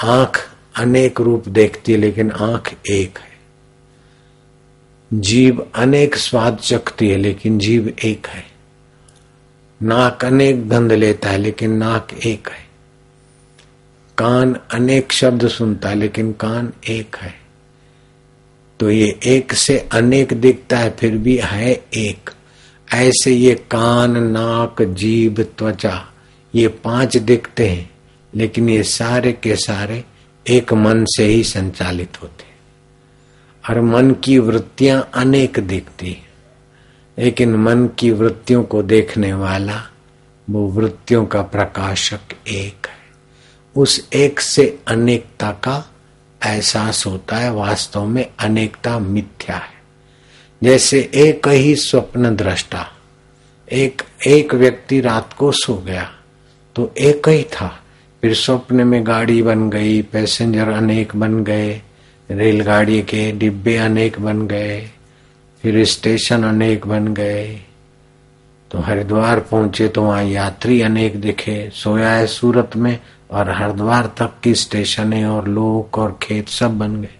आँख अनेक रूप देखती है, लेकिन आँख एक है। जीव अनेक स्वाद चखती है, लेकिन जीव एक है। नाक अनेक गंध लेता है, लेकिन नाक एक है। कान अनेक शब्द सुनता है, लेकिन कान एक है। तो ये एक से अनेक दिखता है, फिर भी है एक। ऐसे ये कान, नाक जीभ त्वचा, ये पाँच दिखते हैं। लेकिन ये सारे के सारे एक मन से ही संचालित होते और मन की वृत्तियाँ अनेक दिखती है। लेकिन मन की वृत्तियों को देखने वाला, वो वृत्तियों का प्रकाशक एक है। उस एक से अनेकता का एहसास होता है, वास्तव में अनेकता मिथ्या है। जैसे एक ही स्वप्न दृष्टा, एक एक व्यक्ति रात को सो गया तो एक ही था। फिर स्वप्न में गाड़ी बन गई, पैसेंजर अनेक बन गए, रेलगाड़ी के डिब्बे अनेक बन गए, फिर स्टेशन अनेक बन गए। तो हरिद्वार पहुँचे तो वहाँ यात्री अनेक दिखे, सोया है सूरत में और हरिद्वार तक की स्टेशन है और लोक और खेत सब बन गए।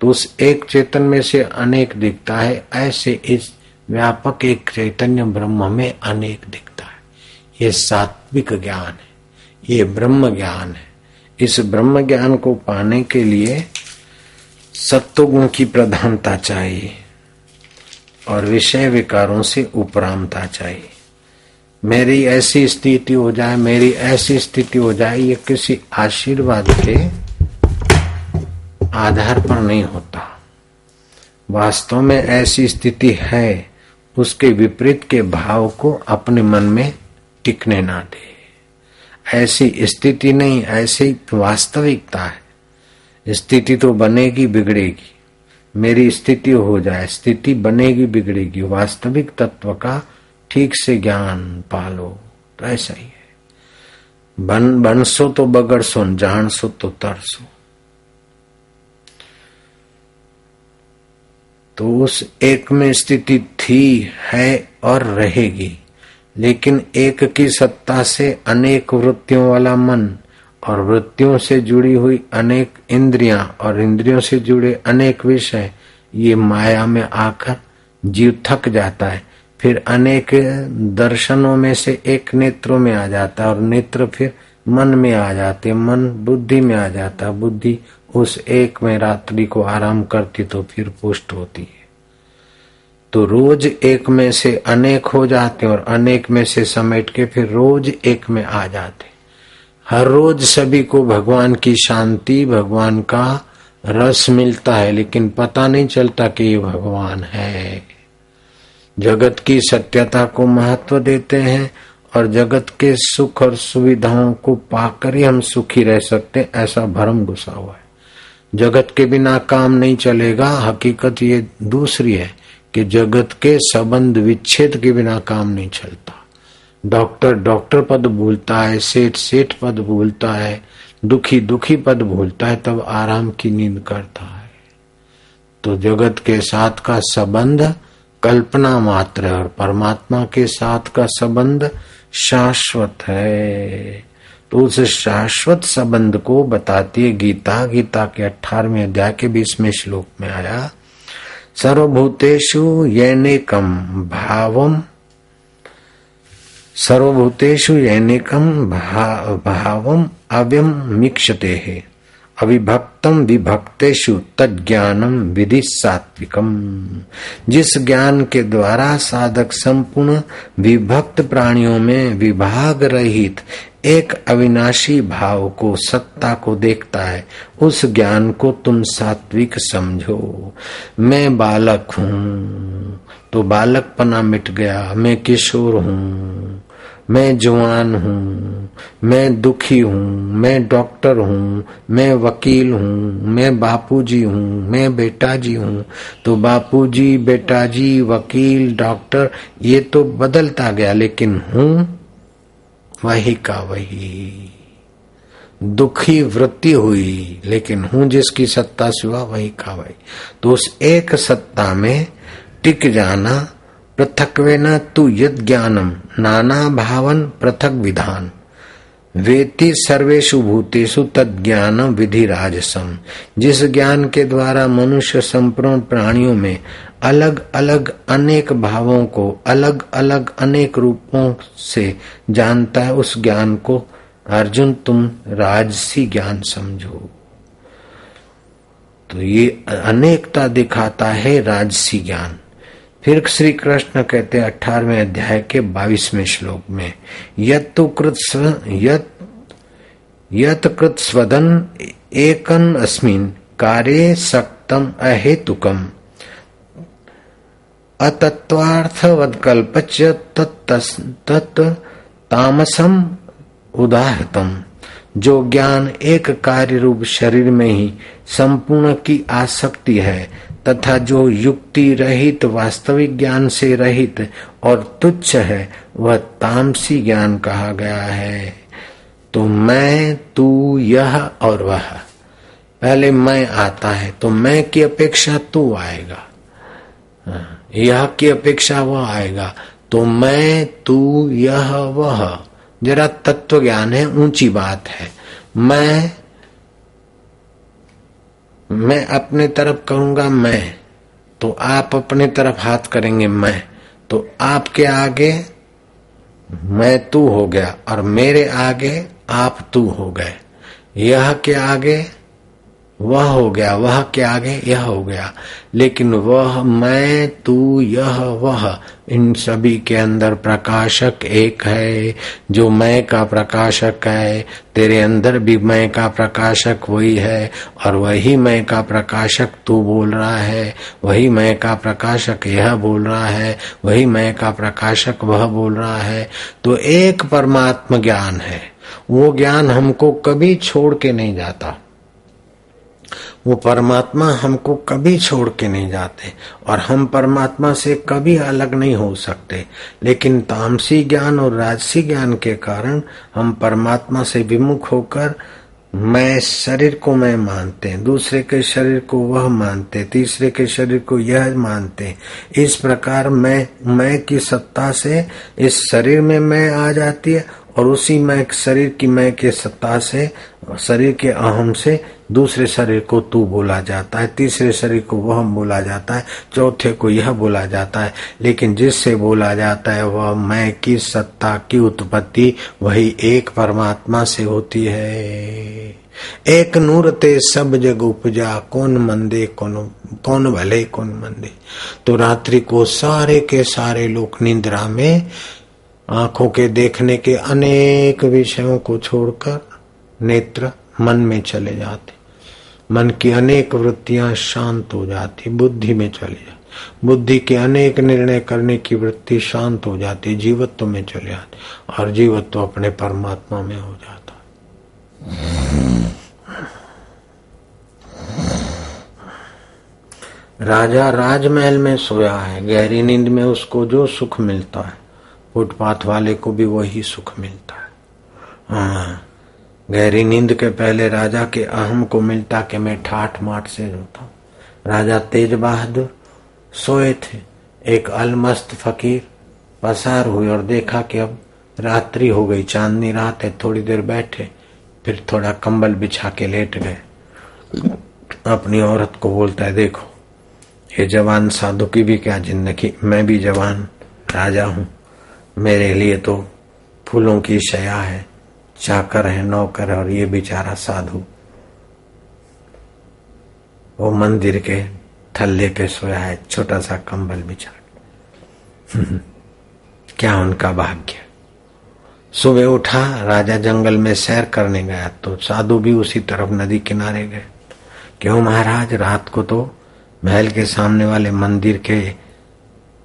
तो उस एक चेतन में से अनेक दिखता है, ऐसे इस व्यापक एक चैतन्य ब्रह्म में अनेक दिखता है। ये सात्विक ज्ञान है। ये ब्रह्म ज्ञान है। इस ब्रह्म ज्ञान को पाने के लिए सत्वगुण की प्रधानता चाहिए और विषय विकारों से उपरामता चाहिए। मेरी ऐसी स्थिति हो जाए, मेरी ऐसी स्थिति हो जाए, ये किसी आशीर्वाद के आधार पर नहीं होता। वास्तव में ऐसी स्थिति है, उसके विपरीत के भाव को अपने मन में टिकने ना दे। ऐसी स्थिति नहीं, ऐसी वास्तविकता है। स्थिति तो बनेगी, बिगड़ेगी। मेरी स्थिति हो जाए, स्थिति बनेगी, बिगड़ेगी। वास्तविक तत्व का ठीक से ज्ञान पालो तो ऐसा ही है। बन, बनसो तो बगड़ सो जान सो तो तरसो। तो उस एक में स्थिति थी, है और रहेगी। लेकिन एक की सत्ता से अनेक वृत्तियों वाला मन और वृत्तियों से जुड़ी हुई अनेक इंद्रियाँ और इंद्रियों से जुड़े अनेक विषय, ये माया में आकर जीव थक जाता है। फिर अनेक दर्शनों में से एक नेत्रों में आ जाता है और नेत्र फिर मन में आ जाते मन बुद्धि में आ जाता बुद्धि उस एक में रात्रि को आराम करती तो फिर पुष्ट होती है। तो रोज एक में से अनेक हो जाते और अनेक में से समेट के फिर रोज एक में आ जाते हर रोज सभी को भगवान की शांति, भगवान का रस मिलता है, लेकिन पता नहीं चलता कि ये भगवान है। जगत की सत्यता को महत्व देते हैं और जगत के सुख और सुविधाओं को पाकर ही हम सुखी रह सकते ऐसा भरम घुसा हुआ है। जगत के बिना काम नहीं चलेगा, हकीकत ये दूसरी है। कि जगत के संबंध विच्छेद के बिना काम नहीं चलता। डॉक्टर डॉक्टर पद भूलता है, सेठ सेठ पद भूलता है, दुखी दुखी पद भूलता है, तब आराम की नींद करता है। तो जगत के साथ का संबंध कल्पना मात्र है और परमात्मा के साथ का संबंध शाश्वत है। तो उस शाश्वत संबंध को बताती है गीता। गीता के अठारहवें अध्याय के बीसवें श्लोक में आया सर्वभूतेषु यैनेकम भावम सर्वभूतेषु यैनिकम भावम अव्यम मिक्षते। है अविभक्तम विभक्तेषु तज्ञानम विधि सात्विकम जिस ज्ञान के द्वारा साधक संपूर्ण विभक्त प्राणियों में विभाग रहित एक अविनाशी भाव को, सत्ता को देखता है। उस ज्ञान को तुम सात्विक समझो। मैं बालक हूँ तो बालकपना मिट गया। मैं किशोर हूँ, मैं जवान हूँ, मैं दुखी हूँ, मैं डॉक्टर हूँ, मैं वकील हूँ, मैं बापूजी हूँ, मैं बेटा जी हूँ। तो बापूजी बेटा जी वकील, डॉक्टर, ये तो बदलता गया, लेकिन हूँ वही का वही। दुखी वृत्ति हुई, लेकिन हूँ जिसकी सत्ता सिवा वही का वही। तो उस एक सत्ता में टिक जाना, पृथक वे न तू यद ज्ञानम, नाना भावन पृथक विधान। वेति सर्वेशु भूतेषु तद ज्ञान विधि राजसम जिस ज्ञान के द्वारा मनुष्य संपूर्ण प्राणियों में अलग अलग अनेक भावों को, अलग अलग अनेक रूपों से जानता है, उस ज्ञान को, अर्जुन, तुम राजसी ज्ञान समझो। तो ये अनेकता दिखाता है राजसी ज्ञान। फिर श्री कृष्ण कहते हैं अठारहवें अध्याय के बाईसवें श्लोक में यत कृत यत कृत स्वदन एकन अस्मिन कार्य सक्तम अहेतुकम। अतत्वार्थवदकल्प तत् तामसम उदाहतम। जो ज्ञान एक कार्य रूप शरीर में ही संपूर्ण की आसक्ति है तथा जो युक्ति रहित, वास्तविक ज्ञान से रहित और तुच्छ है, वह तामसी ज्ञान कहा गया है। तो मैं, तू, यह और वह। पहले मैं आता है तो मैं की अपेक्षा तू आएगा। यह की अपेक्षा वह आएगा तो मैं, तू, यह, वह। जरा तत्व ज्ञान है, ऊँची बात है। मैं मैं अपने तरफ़ करूँगा मैं तो आप अपने तरफ़ हाथ करेंगे मैं तो आपके आगे मैं तू हो गया और मेरे आगे आप तू हो गए। यह के आगे वह हो गया, वह के आगे यह हो गया। लेकिन वह मैं, तू, यह, वह, इन सभी के अंदर प्रकाशक एक है, जो मैं का प्रकाशक है, तेरे अंदर भी मैं का प्रकाशक वही है, और वही मैं का प्रकाशक तू बोल रहा है, वही मैं का प्रकाशक यह बोल रहा है, वही मैं का प्रकाशक वह बोल रहा है। तो एक परमात्म ज्ञान है, वो ज्ञान हमको कभी छोड़ के नहीं जाता। वो परमात्मा हमको कभी छोड़ के नहीं जाते और हम परमात्मा से कभी अलग नहीं हो सकते। लेकिन तामसी ज्ञान और राजसी ज्ञान के कारण हम परमात्मा से विमुख होकर मैं शरीर को मैं मानते हैं, दूसरे के शरीर को वह मानते तीसरे के शरीर को यह मानते इस प्रकार मैं मैं की सत्ता से इस शरीर में मैं आ जाती है और उसी मैं शरीर की मैं के सत्ता से शरीर के अहम से दूसरे शरीर को तू बोला जाता है, तीसरे शरीर को वह बोला जाता है, चौथे को यह बोला जाता है। लेकिन जिससे बोला जाता है वह मैं की सत्ता की उत्पत्ति वही एक परमात्मा से होती है। एक नूर ते सब जग उपजा, कौन मंदे, कौन कौन भले, कौन मंदे। तो रात्रि को सारे के सारे लोग निंद्रा में आँखों के देखने के अनेक विषयों को छोड़कर नेत्र मन में चले जाते। मन की अनेक वृत्तियाँ शांत हो जाती, बुद्धि में चली जाती। बुद्धि के अनेक निर्णय करने की वृत्ति शांत हो जाती, जीवत्व में चले जाती और जीवत्व अपने परमात्मा में हो जाता। राजा राजमहल में सोया है, गहरी नींद में उसको जो सुख मिलता है। फुटपाथ वाले को भी वही सुख मिलता है। हाँ गहरी नींद के पहले राजा के अहम को मिलता कि मैं ठाठ माठ से रोता। राजा तेज बहादुर सोए थे। एक अलमस्त फकीर पसार हुई और देखा कि अब रात्रि हो गई, चांदनी रात है, थोड़ी देर बैठे, फिर थोड़ा कंबल बिछा के लेट गए। अपनी औरत को बोलता है, देखो, ये जवान साधु की भी क्या ज़िंदगी, मैं भी जवान राजा हूँ। मेरे लिए तो फूलों की शया है, चाकर है, नौकर है और ये बेचारा साधु। वो मंदिर के थल्ले पे सोया है, छोटा सा कंबल बिछा। क्या उनका भाग्य? सुबह उठा, राजा जंगल में सैर करने गया तो साधु भी उसी तरफ़ नदी किनारे गए। क्यों महाराज, रात को तो महल के सामने वाले मंदिर के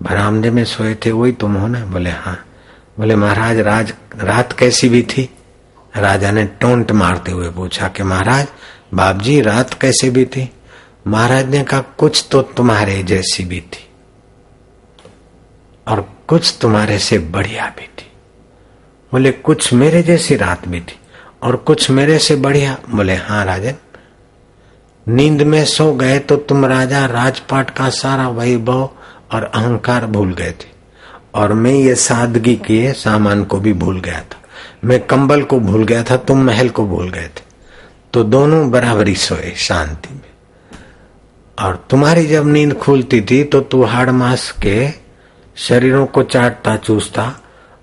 बरामदे में सोए थे, वही तुम हो ना? बोले हाँ। बोले, महाराज, राज, रात कैसी भी थी? राजा ने टोंट मारते हुए पूछा कि, महाराज बाप जी रात कैसे भी थी? महाराज ने कहा, कुछ तो तुम्हारे जैसी भी थी और कुछ तुम्हारे से बढ़िया भी थी। बोले, कुछ मेरे जैसी रात भी थी और कुछ मेरे से बढ़िया? बोले हाँ राजन, नींद में सो गए तो तुम राजा, राजपाट का सारा वैभव और अहंकार भूल गए थे। और मैं ये सादगी के सामान को भी भूल गया था। मैं कंबल को भूल गया था, तुम महल को भूल गए थे। तो दोनों बराबरी सोए शांति में। और तुम्हारी जब नींद खुलती थी तो तू हाड़ मास के शरीरों को चाटता, चूसता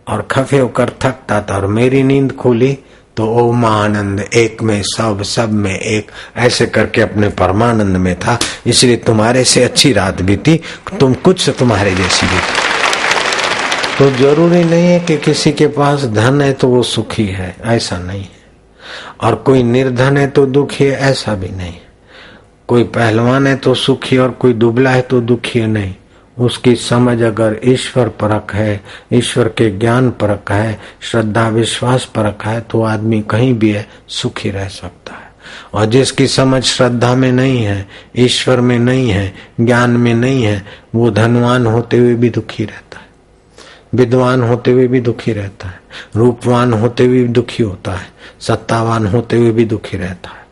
और खफे होकर थकता था। और मेरी नींद खुली तो ओम आनंद एक में सब सब में एक। ऐसे करके अपने परमानंद में था। इसलिए तुम्हारे से अच्छी रात बीती। तुम कुछ तुम्हारे जैसी बीती तो ज़रूरी नहीं है कि किसी के पास धन है तो वो सुखी है, ऐसा नहीं है। और कोई निर्धन है तो दुखी है, ऐसा भी नहीं। कोई पहलवान है तो सुखी और कोई दुबला है तो दुखी है नहीं। उसकी समझ अगर ईश्वर परक है, ईश्वर के ज्ञान परक है, श्रद्धा विश्वास परक है तो आदमी कहीं भी है, सुखी रह सकता है। और जिसकी समझ श्रद्धा में नहीं है, ईश्वर में नहीं है, ज्ञान में नहीं है, वो धनवान होते हुए भी दुखी रहता है। विद्वान होते हुए भी दुखी रहता है। रूपवान होते हुए भी दुखी होता है। सत्तावान होते हुए भी दुखी रहता है।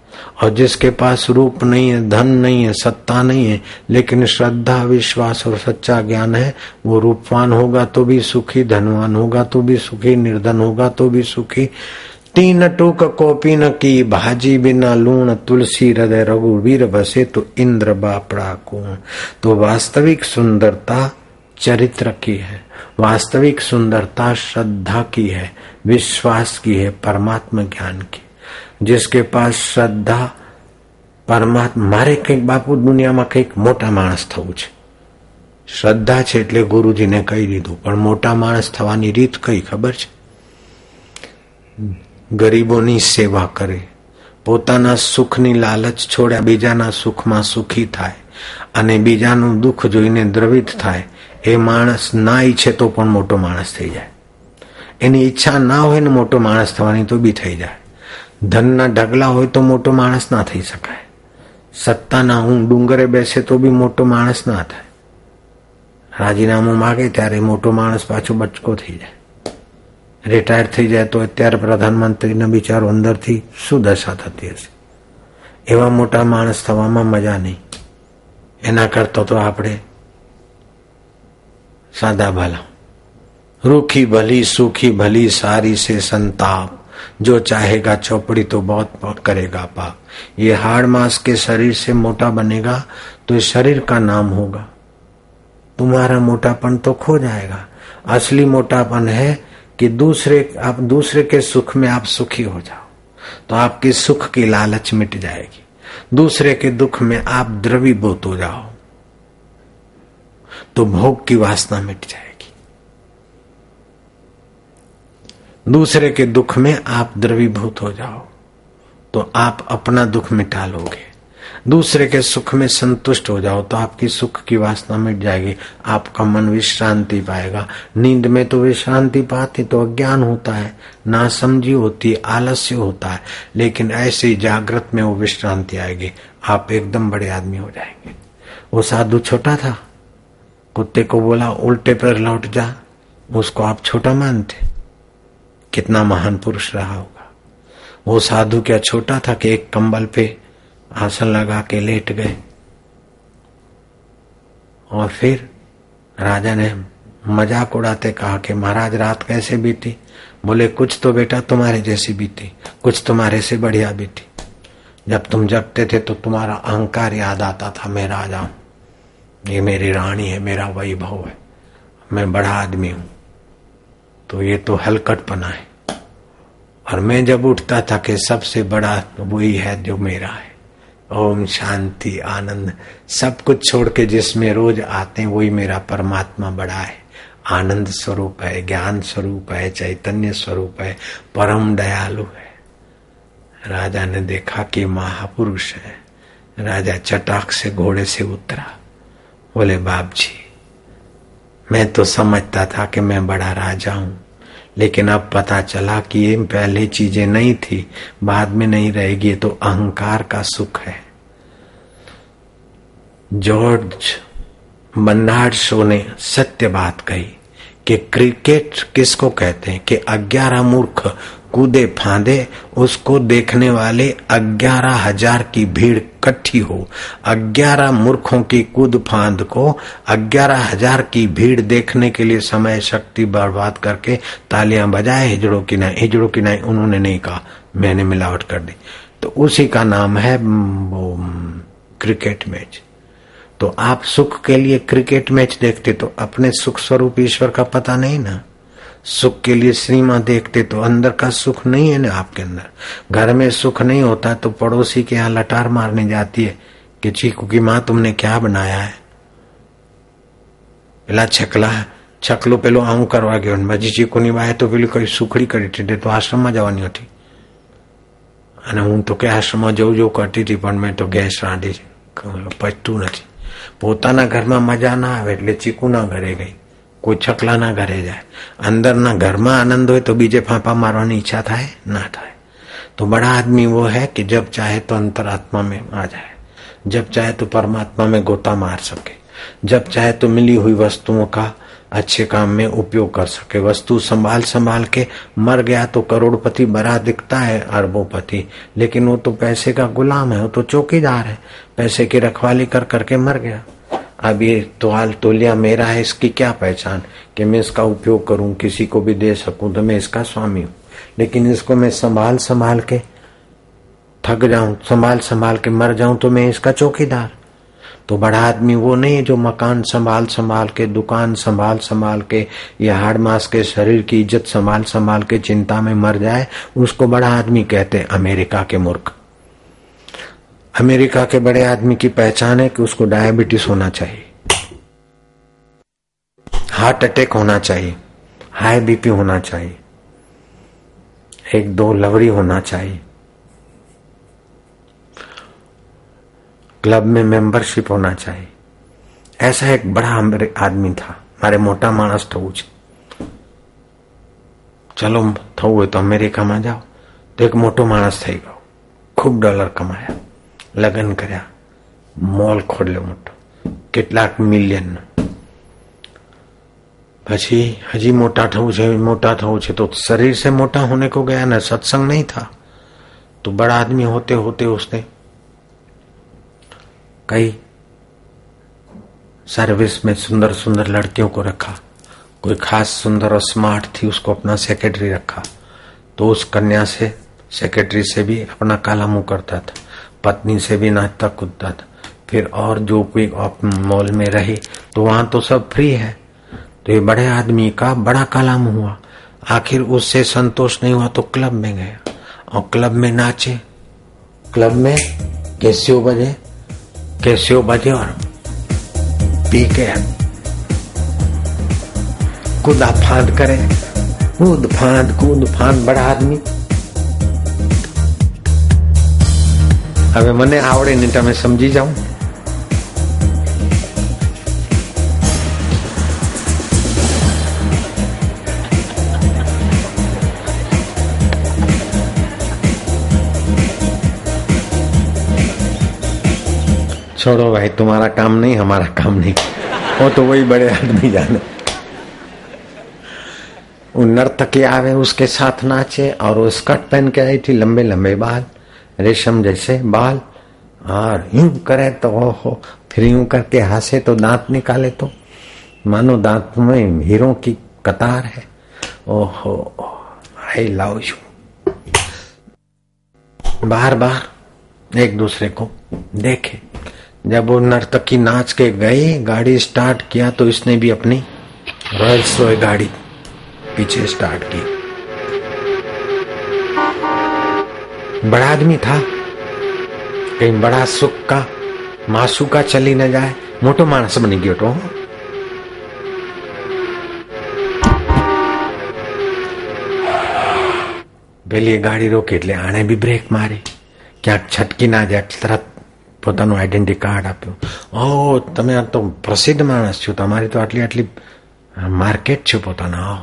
और जिसके पास रूप नहीं है, धन नहीं है, सत्ता नहीं है, लेकिन श्रद्धा, विश्वास और सच्चा ज्ञान है, वो रूपवान होगा तो भी सुखी, धनवान होगा तो भी सुखी, निर्धन होगा तो भी सुखी। तीन टूक कोपी न की, भाजी बिना लूण, तुलसी हृदय रघुवीर बसे तो इंद्र बापड़ा कूण तो वास्तविक सुंदरता चरित्र की है वास्तविक सुंदरता श्रद्धा की है विश्वास की है परमात्मा ज्ञान की जिसके पास શ્રદ્ધા પરમાત્મા મારે કંઈક બાપુ દુનિયામાં કંઈક મોટા માણસ થવું છે શ્રદ્ધા છે એટલે ગુરુજીને કહી દીધું પણ મોટા માણસ થવાની રીત કઈ ખબર છે ગરીબોની સેવા કરે પોતાના સુખની લાલચ છોડ્યા બીજાના સુખમાં સુખી થાય અને બીજાનું દુઃખ જોઈને દ્રવિત થાય એ માણસ ના ઈચ્છે તો પણ મોટો માણસ થઈ જાય એની ઈચ્છા ના હોય ને મોટો માણસ થવાની તો બી થઈ જાય ધનના ઢગલા હોય તો મોટો માણસ ના થઈ શકાય સત્તાના હું ડુંગરે બેસે તો બી મોટો માણસ ના થાય રાજીનામું માગે ત્યારે મોટો માણસ પાછો બચકો થઈ જાય રિટાયર થઈ જાય તો અત્યારે પ્રધાનમંત્રીના બિચારો અંદરથી શું દશા થતી હશે એવા મોટા માણસ થવામાં મજા નહીં એના કરતા તો આપણે सादा भला। रूखी भली, सूखी भली, सारी से संताप। जो चाहेगा चौपड़ी तो बहुत करेगा पाप। ये हाड़ मास के शरीर से मोटा बनेगा तो शरीर का नाम होगा। तुम्हारा मोटापन तो खो जाएगा। असली मोटापन है कि दूसरे, आप दूसरे के सुख में आप सुखी हो जाओ। तो आपकी सुख की लालच मिट जाएगी। दूसरे के दुख में आप द्रवीभूत हो जाओ। तो भोग की वासना मिट जाएगी। दूसरे के दुख में आप द्रवीभूत हो जाओ तो आप अपना दुख मिटा लोगे। दूसरे के सुख में संतुष्ट हो जाओ तो आपकी सुख की वासना मिट जाएगी। आपका मन विश्रांति पाएगा। नींद में तो विश्रांति पाती तो अज्ञान होता है ना समझी होती, आलस्य होता है, लेकिन ऐसे जागृत में वो विश्रांति आएगी। आप एकदम बड़े आदमी हो जाएँगे। वो साधु छोटा था? कुत्ते को बोला, उल्टे पर लौट जा। उसको आप छोटा मानते। कितना महान पुरुष रहा होगा। वो साधु क्या छोटा था कि एक कंबल पे आसन लगा के लेट गए? और फिर राजा ने मज़ाक उड़ाते कहा कि, महाराज, रात कैसे बीती? बोले, कुछ तो बेटा तुम्हारे जैसी बीती, कुछ तुम्हारे से बढ़िया बीती। जब तुम जगते थे तो तुम्हारा अहंकार याद आता था, मैं राजा हूँ। ये मेरी रानी है, मेरा वैभव है। मैं बड़ा आदमी हूँ। तो ये तो हलकटपना है। और मैं जब उठता था कि सबसे बड़ा तो वही है जो मेरा है। ओम शांति, आनंद, सब कुछ छोड़ के जिसमें रोज आते हैं, वही मेरा परमात्मा बड़ा है। आनंद स्वरूप है, ज्ञान स्वरूप है, चैतन्य स्वरूप है, परम दयालु है। राजा ने देखा कि महापुरुष है। राजा चटाक से घोड़े से उतरा। बोले बाप जी मैं तो समझता था कि मैं बड़ा राजा हूँ, लेकिन अब पता चला कि ये पहले चीज़ें नहीं थी, बाद में नहीं रहेगी तो अहंकार का सुख है। जॉर्ज बन्नाड शो ने सत्य बात कही कि क्रिकेट किसको कहते हैं कि अग्यारह मूर्ख कूदे फांदे, उसको देखने वाले ग्यारह हज़ार की भीड़ इकट्ठी हो। ग्यारह मूर्खों की कूद फांद को, ग्यारह हज़ार की भीड़ देखने के लिए समय, शक्ति बर्बाद करके तालियाँ बजाए, हिजड़ों की नहीं, हिजड़ों की नहीं, उन्होंने नहीं कहा, मैंने मिलावट कर दी। तो उसी का नाम है वो क्रिकेट मैच। तो आप सुख के लिए क्रिकेट मैच देखते तो अपने सुख स्वरूप ईश्वर का पता नहीं ना। सुख के लिए सिनेमा देखते तो अंदर का सुख नहीं है ना आपके अंदर घर में सुख नहीं होता तो पड़ोसी के यहाँ लटार मारने जाती है कि चीकू की माँ तुमने क्या बनाया है પેલા છકલા છકલો પેલો આવું કરવા ગયો પછી ચીકુની બાએ તો પેલી કઈ સુખડી કરી હતી તો આશ્રમમાં જવાની હતી અને હું તો કે આશ્રમમાં જવું જવું કરતી હતી પણ મેં તો ગેસ રાંધી પચતું નથી પોતાના ઘરમાં મજા ના આવે એટલે ચીકુના ઘરે ગઈ કોઈ છકલાના ઘરે જાય અંદરના ઘરમાં આનંદ હોય તો બીજે ફાંપા મારવાની ઈચ્છા થાય ના થાય तो बड़ा आदमी वो है कि जब चाहे तो अंतरात्मा में आ जाए जब चाहे तो परमात्मा में गोता मार सके जब चाहे तो मिली हुई वस्तुओं का अच्छे काम में उपयोग कर सके वस्तु संभाल संभाल के मर गया तो करोड़पति बड़ा दिखता है अरबोपति लेकिन वो तो पैसे का गुलाम है वो तो चौकीदार है पैसे की रखवाली कर करके मर गया अब ये तोल तोलिया मेरा है, इसकी क्या पहचान? कि मैं इसका उपयोग करूँ, किसी को भी दे सकूँ तो मैं इसका स्वामी हूँ। लेकिन इसको मैं संभाल संभाल के थक जाऊँ, संभाल संभाल के मर जाऊँ तो मैं इसका चौकीदार। तो बड़ा आदमी वो नहीं है जो मकान संभाल संभाल के, दुकान संभाल संभाल के, या हाड़ मास के, शरीर की इज़्ज़त संभाल संभाल के, चिंता में मर जाए, उसको बड़ा आदमी कहते हैं, अमेरिका के मूर्ख। अमेरिका के बड़े आदमी की पहचान है कि उसको डायबिटीज होना चाहिए हार्ट अटैक होना चाहिए हाई बीपी होना चाहिए एक दो लवड़ी होना चाहिए क्लब में मेंबरशिप होना चाहिए ऐसा एक बड़ा आदमी था મારે મોટા માણસ થવું છે ચલો થવું હોય તો અમેરિકામાં જાઓ તો એક મોટો માણસ થઈ ગયો ખૂબ ડોલર કમાયા લગ્ન કર્યા મોલ ખોલ્યો મોટો કેટલાક મિલિયનનો પછી હજી મોટા થવું છે મોટા થવું છે तो शरीर से मोटा होने को गया ना सत्संग नहीं था तो बड़ा आदमी होते होते उसने कई सर्विस में सुंदर सुंदर लड़कियों को रखा कोई खास सुंदर और स्मार्ट थी उसको अपना सेक्रेटरी रखा तो उस कन्या से सेक्रेटरी से भी अपना काला मुंह करता था पत्नी से भी नाचता कूदता था फिर और जो कोई मॉल में रहे तो वहाँ तो सब फ्री है। तो ये बड़े आदमी का बड़ा कलाम हुआ। आखिर उससे संतोष नहीं हुआ तो क्लब में गया। और क्लब में नाचे। क्लब में कैसियो बजे? कैसियो बजे और पी के कूदा फांद करे। कूद फांद कूद फांद, बड़ा आदमी। હવે મને આવડે ને તમે સમજી જાઓ छोड़ो भाई तुम्हारा काम नहीं हमारा काम नहीं वो तो वही बड़े आदमी जाने वो नर्तकी आवे उसके साथ नाचे और वो स्कर्ट पहन के आई थी लंबे लंबे बाल रेशम जैसे बाल, और यूँ करे तो ओहो, फिर यूँ करके हंसे तो दांत निकाले तो। मानो दांत में हीरो की कतार है। ओहो, आई लव यू। बार बार एक दूसरे को देखे। जब वो नर्तकी नाच के गई गाड़ी स्टार्ट किया तो इसने भी अपनी रॉयल्स रॉय गाड़ी पीछे स्टार्ट की। बड़ा आदमी था कहीं बड़ा सुख का मासू का चली न जाए मोटो मानस बनी गयो तो પેલી ગાડી રોકી એટલે આણે બી બ્રેક મારી ક્યાંક છટકી ના જાય તરત પોતાનું આઈડેન્ટિટી કાર્ડ આપ્યું ઓ તમે આ તો પ્રસિદ્ધ માણસ છો તમારી તો આટલી આટલી માર્કેટ છે પોતાના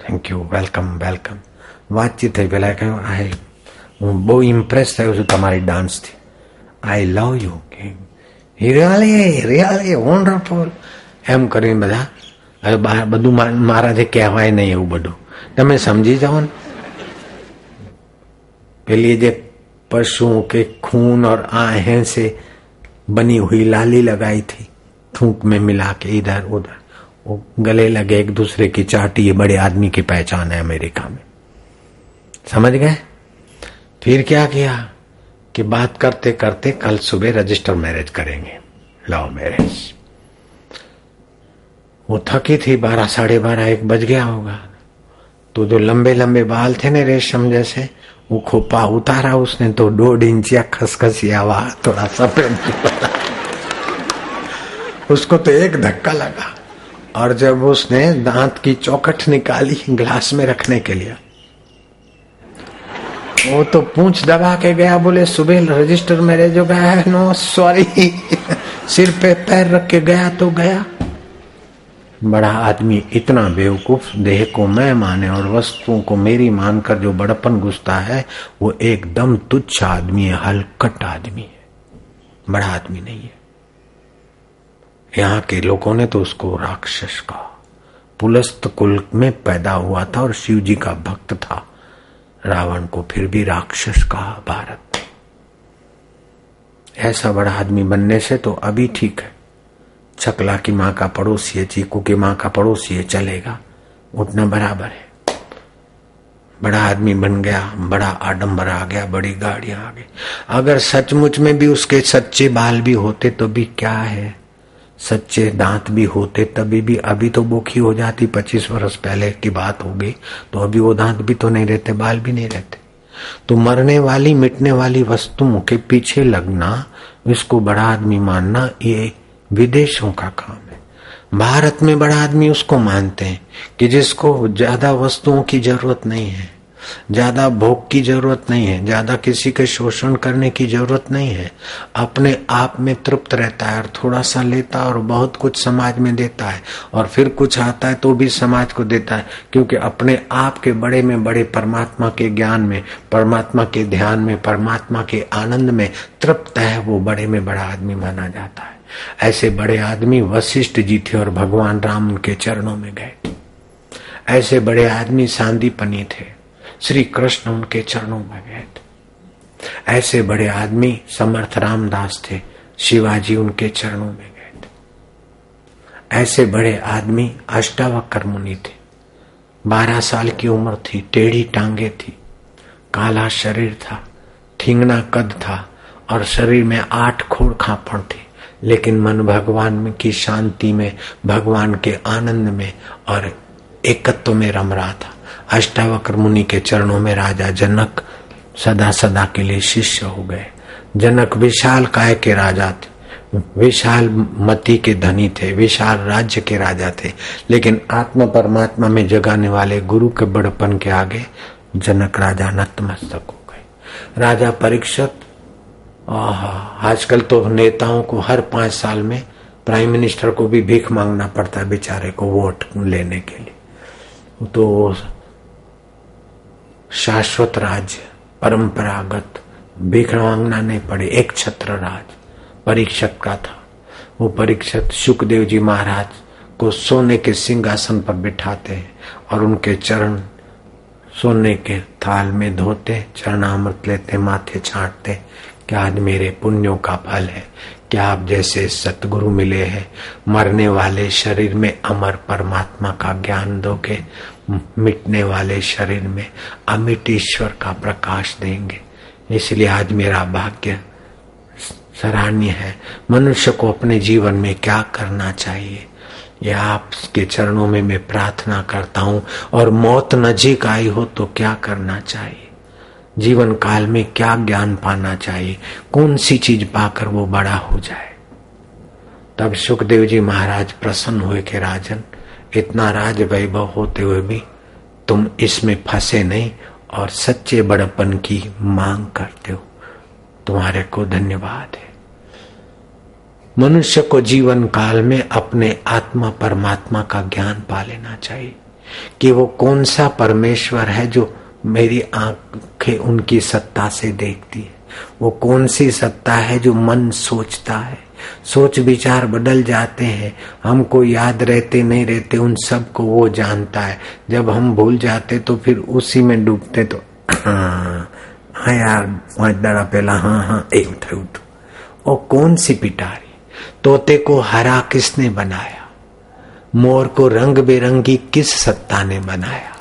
થેન્ક યુ વેલકમ વેલકમ વાતચીત થઈ પેલા કહ્યું આઈ હું બહુ ઇમ્પ્રેસ થયો છું તમારી ડાન્સથી I love you really really wonderful એમ કરીને બધા હવે બધું મારાથી કહેવાય નહીં એવું બધું તમે સમજી જાઓ ને के लिए जो पशुओं के खून और आहें से बनी हुई लाली लगाई थी थूक में मिला के इधर उधर वो गले लगे एक दूसरे की चाटी ये बड़े आदमी की पहचान है अमेरिका में समझ गए फिर क्या किया कि बात करते करते कल सुबह रजिस्टर मैरिज करेंगे। Love marriage. वो थकी थी, बारह, साढ़े बारह, एक बज गया होगा। तो जो लंबे लंबे बाल थे ना रेशम जैसे, वो खोपा उतारा उसने तो दो इंचिया खसखसिया हुआ थोड़ा सफ़ेद उसको तो एक धक्का लगा। और जब उसने दांत की चौकट निकाली ग्लास में रखने के लिए वो तो पूछ दबा के गया, बोले सुबह रजिस्टर मेरे जो गया है नो सॉरी सिर पे पैर रख के गया तो गया। बड़ा आदमी इतना बेवकूफ़, देह को मैं माने और वस्तुओं को मेरी मानकर जो बड़पन घुसता है, वो एकदम तुच्छ आदमी है, हलकट आदमी है। बड़ा आदमी नहीं है। यहाँ के लोगों ने तो उसको राक्षस कहा। पुलस्त कुल में पैदा हुआ था और शिव जी का भक्त था। रावण को फिर भी राक्षस कहा भारत। ऐसा बड़ा आदमी बनने से तो अभी ठीक है। छकला की माँ का पड़ोसी है, चीकू की माँ का पड़ोसी है, चलेगा। उतना बराबर है। बड़ा आदमी बन गया, बड़ा आडम्बर आ गया, बड़ी गाड़ियाँ आ गई। अगर सचमुच में भी उसके सच्चे बाल भी होते तो भी क्या है? सच्चे दांत भी होते, तभी भी, अभी तो बोखी हो जाती, पच्चीस वर्ष पहले की बात हो गई तो अभी वो दांत भी तो नहीं रहते, बाल भी नहीं रहते। तो मरने वाली, मिटने वाली वस्तुओं के पीछे लगना, इसको बड़ा आदमी मानना, ये विदेशों का काम है। भारत में बड़ा आदमी उसको मानते हैं, कि जिसको ज़्यादा वस्तुओं की ज़रूरत नहीं है। ज़्यादा भोग की ज़रूरत नहीं है, ज़्यादा किसी के शोषण करने की ज़रूरत नहीं है। अपने आप में तृप्त रहता है और थोड़ा सा लेता है और बहुत कुछ समाज में देता है और फिर कुछ आता है तो भी समाज को देता है, क्योंकि अपने आप के बड़े में बड़े परमात्मा के ज्ञान में, परमात्मा के ध्यान में, परमात्मा के आनंद में तृप्त है, वो बड़े में बड़ा आदमी माना जाता है। ऐसे बड़े आदमी वशिष्ठ जी थे और भगवान राम उनके चरणों में गए ऐसे बड़े आदमी सांदीपनी थे। श्री कृष्ण उनके चरणों में गए थे। ऐसे बड़े आदमी समर्थ रामदास थे, शिवाजी उनके चरणों में गए थे। ऐसे बड़े आदमी अष्टावक्र मुनि थे। बारह साल की उम्र थी, टेढ़ी टांगे थी, काला शरीर था ठिंगना कद था और शरीर में आठ खोड़ खापड़ थी। लेकिन मन भगवान की शांति में, भगवान के आनंद में और एकत्व में रम रहा था। अष्टावक्र मुनि के चरणों में राजा जनक सदा सदा के लिए शिष्य हो गए। जनक विशाल काय के राजा थे। विशाल मति के धनी थे। विशाल राज्य के राजा थे। लेकिन आत्मा परमात्मा में जगाने वाले गुरु के बड़पन के आगे जनक राजा नतमस्तक हो गए। राजा परीक्षक आजकल तो नेताओं को हर पाँच साल में प्राइम मिनिस्टर को भी भीख मांगना पड़ता है बेचारे को वोट लेने के लिए। तो शाश्वत राज्य परंपरागत भीख नहीं पड़े एक छत्र राज, परीक्षक का था वो परीक्षक सुखदेव जी महाराज को सोने के सिंहासन पर बिठाते हैं और उनके चरण सोने के थाल में धोते, चरणामृत लेते, माथे छाटते क्या आज मेरे पुण्यों का फल है? क्या आप जैसे सतगुरु मिले हैं? मरने वाले शरीर में अमर परमात्मा का ज्ञान दोगे? मिटने वाले शरीर में अमिट ईश्वर का प्रकाश देंगे। इसलिए आज मेरा भाग्य सराहनीय है। मनुष्य को अपने जीवन में क्या करना चाहिए? यह आपके चरणों में मैं प्रार्थना करता हूँ, और मौत नजीक आई हो तो क्या करना चाहिए? जीवन काल में क्या ज्ञान पाना चाहिए? कौन सी चीज़ पाकर वो बड़ा हो जाए? तब सुखदेव जी महाराज प्रसन्न हुए के राजन इतना राज वैभव होते हुए भी तुम इसमें फंसे नहीं और सच्चे बड़पन की मांग करते हो। तुम्हारे को धन्यवाद है। मनुष्य को जीवन काल में अपने आत्मा परमात्मा का ज्ञान पा लेना चाहिए कि वो कौन सा परमेश्वर है जो मेरी आँखें उनकी सत्ता से देखती है। वो कौन सी सत्ता है जो मन सोचता है। सोच विचार बदल जाते हैं। हमको याद रहते, नहीं रहते, उन सबको वो जानता है। जब हम भूल जाते तो फिर उसी में डूबते तो हाँ हाँ यार पाँच दाड़ा पहला हाँ हाँ ए, उठ उठ। वो कौन सी पिटारी? तोते को हरा किसने बनाया? मोर को रंग बेरंगी किस सत्ता ने बनाया?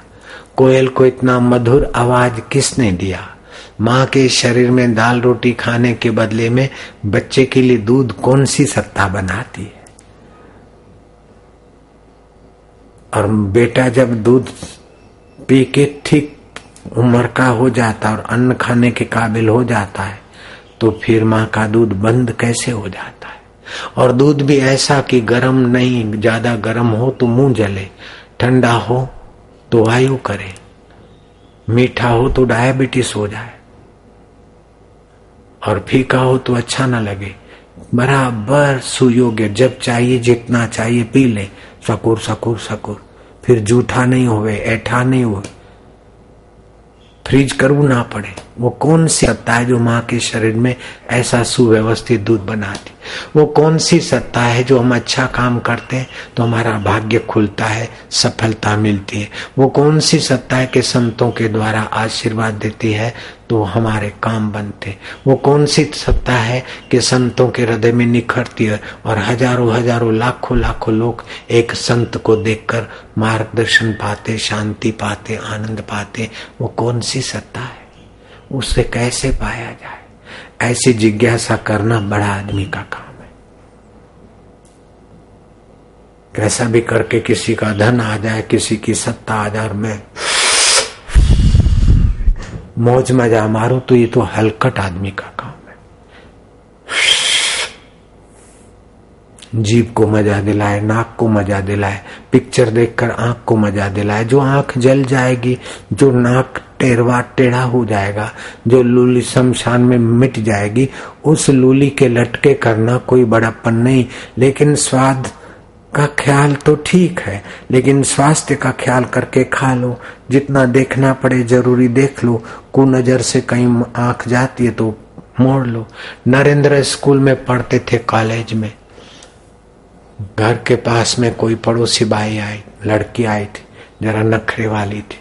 कोयल को इतना मधुर आवाज़ किसने दिया? माँ के शरीर में दाल रोटी खाने के बदले में बच्चे के लिए दूध कौन सी सत्ता बनाती है? और बेटा जब दूध पी के ठीक उम्र का हो जाता और अन्न खाने के काबिल हो जाता है तो फिर माँ का दूध बंद कैसे हो जाता है? और दूध भी ऐसा कि गर्म नहीं, ज़्यादा गर्म हो तो मुँह जले, ठंडा हो तो वायु करे, मीठा हो तो डायबिटीज़ हो जाए। और फीका हो तो अच्छा ना लगे। बराबर सुयोग्य, जब चाहिए, जितना चाहिए, पी ले। सकुर सकुर सकुर। फिर जूठा नहीं होवे, ऐठा नहीं हो फ्रीज करू ना पड़े। वो कौन सी सत्ता है जो माँ के शरीर में ऐसा सुव्यवस्थित दूध बनाती? वो कौन सी सत्ता है जो हम अच्छा काम करते हैं तो हमारा भाग्य खुलता है, सफलता मिलती है? वो कौन सी सत्ता है कि संतों के द्वारा आशीर्वाद देती है तो हमारे काम बनते वो कौन सी सत्ता है कि संतों के हृदय में निखरती है और हज़ारों हज़ारों, लाखों लाखों लोग एक संत को देखकर मार्गदर्शन पाते, शांति पाते, आनंद पाते? वो कौन सी सत्ता है? उससे कैसे पाया जाए? ऐसी जिज्ञासा करना बड़ा आदमी का काम है। कैसा भी करके किसी का धन आ जाए, किसी की सत्ता आ जाए मैं मौज मज़ा मारू तो ये तो हलकट आदमी का जीव को मज़ा दिलाए, नाक को मज़ा दिलाए पिक्चर देखकर आँख को मज़ा दिलाए। जो आँख जल जाएगी, जो नाक टेरवा टेढ़ा हो जाएगा, जो लूली शमशान में मिट जाएगी, उस लूली के लटके करना कोई बड़ापन नहीं। लेकिन स्वाद का ख्याल तो ठीक है, लेकिन स्वास्थ्य का ख्याल करके खा लो। जितना देखना पड़े ज़रूरी देख लो। को नज़र से कहीं आँख जाती है तो मोड़ लो। नरेंद्र स्कूल में पढ़ते थे कॉलेज में। घर के पास में कोई पड़ोसी बाई आई, लड़की आई थी, जरा नखरे वाली थी।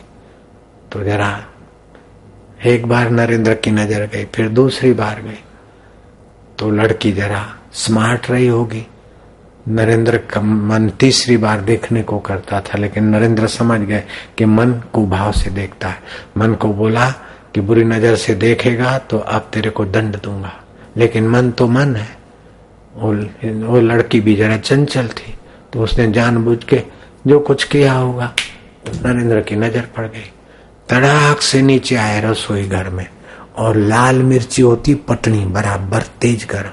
तो जरा एक बार नरेंद्र की नज़र गई, फिर दूसरी बार गई। तो लड़की जरा स्मार्ट रही होगी। नरेंद्र का मन तीसरी बार देखने को करता था, लेकिन नरेंद्र समझ गए कि मन को भाव से देखता है। मन को बोला कि बुरी नज़र से देखेगा तो अब तेरे को दंड दूँगा। लेकिन मन तो मन है। वो, वो लड़की भी जरा चंचल थी तो उसने जानबूझ के जो कुछ किया होगा नरेंद्र की नज़र पड़ गई। तड़ाक से नीचे आए रसोई घर में और लाल मिर्ची होती पटनी बराबर तेज गर्म।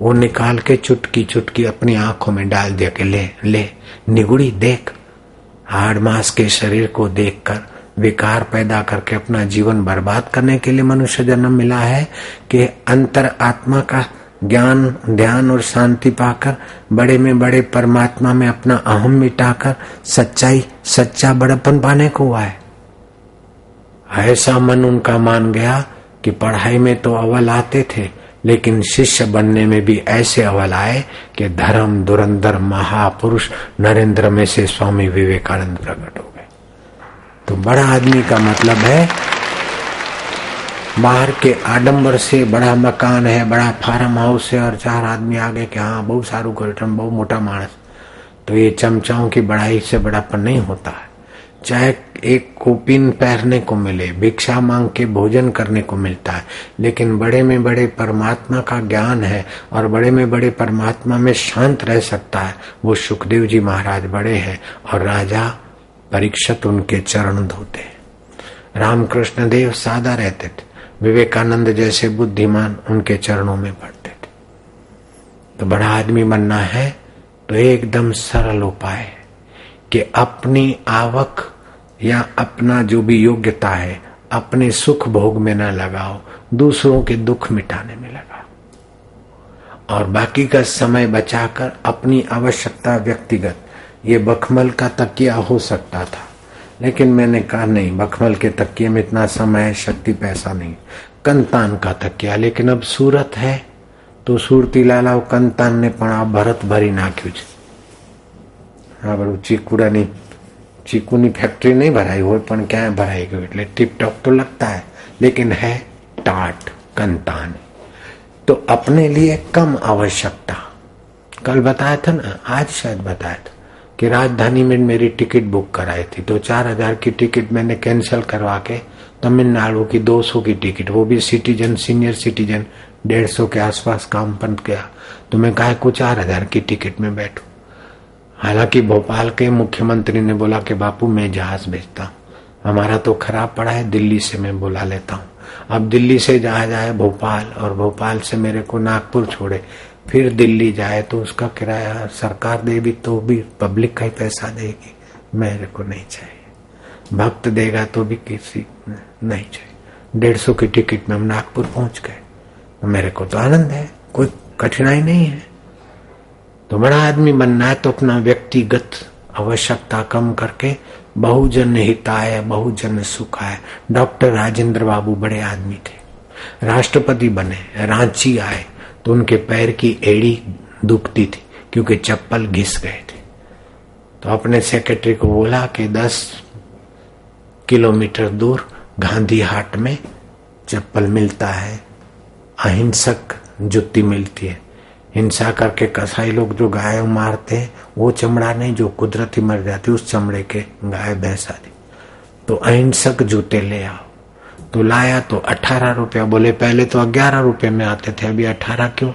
वो निकाल के चुटकी चुटकी अपनी आँखों में डाल दिया के ले ले निगुड़ी देख। हाड़ मास के शरीर को देखकर विकार पैदा करके अपना जीवन बर्बाद करने के लिए मनुष्य जन्म मिला है कि अंतर आत्मा का ज्ञान, ध्यान और शांति पाकर, बड़े में बड़े परमात्मा में अपना अहम मिटाकर, सच्चाई, सच्चा बड़पन पाने को हुआ है। ऐसा मन उनका मान गया कि पढ़ाई में तो अव्वल आते थे, लेकिन शिष्य बनने में भी ऐसे अवल आए कि धर्म दुरंदर महापुरुष नरेंद्र में से स्वामी विवेकानंद प्रकट हो गए। तो बड़ा आदमी का मतलब है बाहर के आडंबर से बड़ा मकान है, बड़ा फार्म हाउस है और चार आदमी आगे के हाँ बहुत सारू कर बहुत मोटा मानस। तो ये चमचाओं की बड़ाई से बड़ापन नहीं होता है। चाहे एक कोपिन पहनने को मिले, भिक्षा मांग के भोजन करने को मिलता है, लेकिन बड़े में बड़े परमात्मा का ज्ञान है और बड़े में बड़े परमात्मा में शांत रह सकता है, वो सुखदेव जी महाराज बड़े हैं और राजा परीक्षित उनके चरण धोते हैं। रामकृष्ण देव सादा रहते थे। विवेकानंद जैसे बुद्धिमान उनके चरणों में पड़ते थे। तो बड़ा आदमी बनना है तो एकदम सरल उपाय कि अपनी आवक या अपना जो भी योग्यता है, अपने सुख भोग में न लगाओ, दूसरों के दुख मिटाने में लगाओ। और बाकी का समय बचाकर अपनी आवश्यकता व्यक्तिगत, ये बखमल का तकिया हो सकता था। लेकिन मैंने कहा नहीं बखमल के तकिए में इतना समय शक्ति पैसा नहीं कंतान का तकिया लेकिन अब सूरत है तो सूरती लाला कंतान ने પણ भरत भरी नाख्यू આ બધું ચીકુડાની ચીકુની ફેક્ટરી નહીં ભરાઈ હોય પણ ક્યાં ભરાઈ ગયું એટલે ટીપ ટોપ તો लगता है लेकिन है टाट कंतान तो अपने लिए कम आवश्यकता कल बताया था ना आज शायद बताया था कि राजधानी में मेरी टिकट बुक कराई थी। तो चार हज़ार की टिकट मैंने कैंसिल करवा के तमिलनाडु की दो सौ की टिकट, वो भी सिटीजन, सीनियर सिटीजन, डेढ़ सौ के आसपास काम बंद गया। तो मैं कहा को चार हज़ार की टिकट में बैठू। हालाँकि भोपाल के मुख्यमंत्री ने बोला कि, बापू, मैं जहाज़ भेजता हूँ। हमारा तो खराब पड़ा है, दिल्ली से मैं बुला लेता हूँ। अब दिल्ली से जहाज़ आए भोपाल और भोपाल से मेरे को नागपुर छोड़े। फिर दिल्ली जाए तो उसका किराया सरकार देगी तो भी पब्लिक का ही पैसा देगी। मेरे को नहीं चाहिए। भक्त देगा तो भी किसी नहीं चाहिए। डेढ़ सौ की टिकट में हम नागपुर पहुँच गए। मेरे को तो आनंद है, कोई कठिनाई नहीं है। तो बड़ा आदमी बनना है तो अपना व्यक्तिगत आवश्यकता कम करके बहुजन हिताय बहुजन सुखाय डॉक्टर राजेंद्र बाबू बड़े आदमी थे। राष्ट्रपति बने, रांची आए। तो उनके पैर की एड़ी दुखती थी, क्योंकि चप्पल घिस गए थे। तो अपने सेक्रेटरी को बोला कि दस किलोमीटर दूर गांधी हाट में चप्पल मिलता है, अहिंसक जुत्ती मिलती है। हिंसा करके कसाई लोग जो गाय मारते हैं, वो चमड़ा नहीं, जो कुदरती मर जाती उस चमड़े के गाय भैंस आदि। तो अहिंसक जूते ले आओ। तो लाया तो अठारह रुपया। बोले, पहले तो ग्यारह रुपये में आते थे, अभी अठारह क्यों?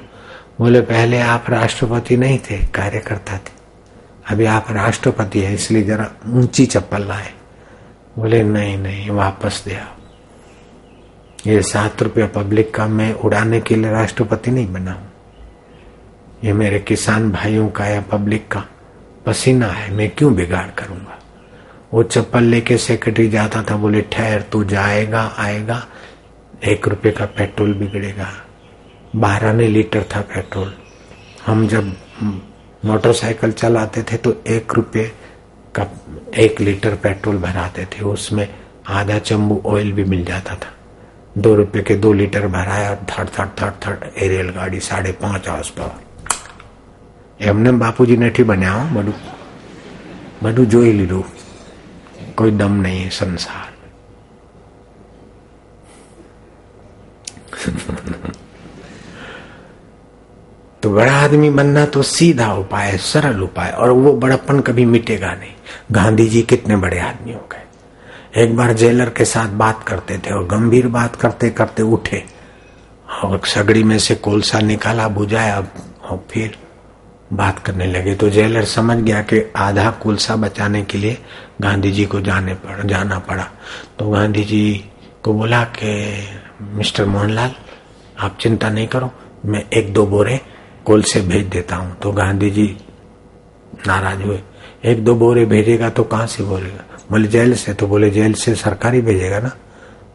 बोले, पहले आप राष्ट्रपति नहीं थे, कार्यकर्ता थे। अभी आप राष्ट्रपति है, इसलिए जरा ऊँची चप्पल लाए। बोले, नहीं नहीं, वापस दे ये सात रुपया पब्लिक का मैं उड़ाने के लिए राष्ट्रपति नहीं बना हूँ। ये मेरे किसान भाइयों का या पब्लिक का पसीना है, मैं क्यों बिगाड़ करूँगा? वो चप्पल लेके सेक्रेटरी जाता था बोले ठहर तू जाएगा आएगा एक रुपए का पेट्रोल बिगड़ेगा बारह ने लीटर था पेट्रोल हम जब मोटरसाइकिल चलाते थे तो एक रुपये का एक लीटर पेट्रोल भराते थे उसमें आधा चंबू ऑयल भी मिल जाता था दो रुपए के दो लीटर भराया third third third third aerial गाड़ी साढ़े पांच आस पास એમને બાપુજી નથી બન્યા બધું બધું જોઈ લીધું कोई दम नहीं है संसार। तो बड़ा आदमी बनना तो सीधा उपाय है, सरल उपाय, और वो बड़प्पन कभी मिटेगा नहीं। गांधी जी कितने बड़े आदमी हो गए। एक बार जेलर के साथ बात करते थे और गंभीर बात करते करते उठे। और सगड़ी में से कोलसा निकाला, बुझाया और फिर बात करने लगे। तो जेलर समझ गया कि आधा कुलसा बचाने के लिए गांधी जी को जाने पड़ा, जाना पड़ा। तो गांधी जी को बोला कि, मिस्टर मोहनलाल, आप चिंता नहीं करो, मैं एक दो बोरे कोल से भेज देता हूँ। तो गांधी जी नाराज़ हुए। एक दो बोरे भेजेगा तो कहाँ से बोलेगा? बोले, जेल से। तो बोले, जेल से सरकार भेजेगा ना?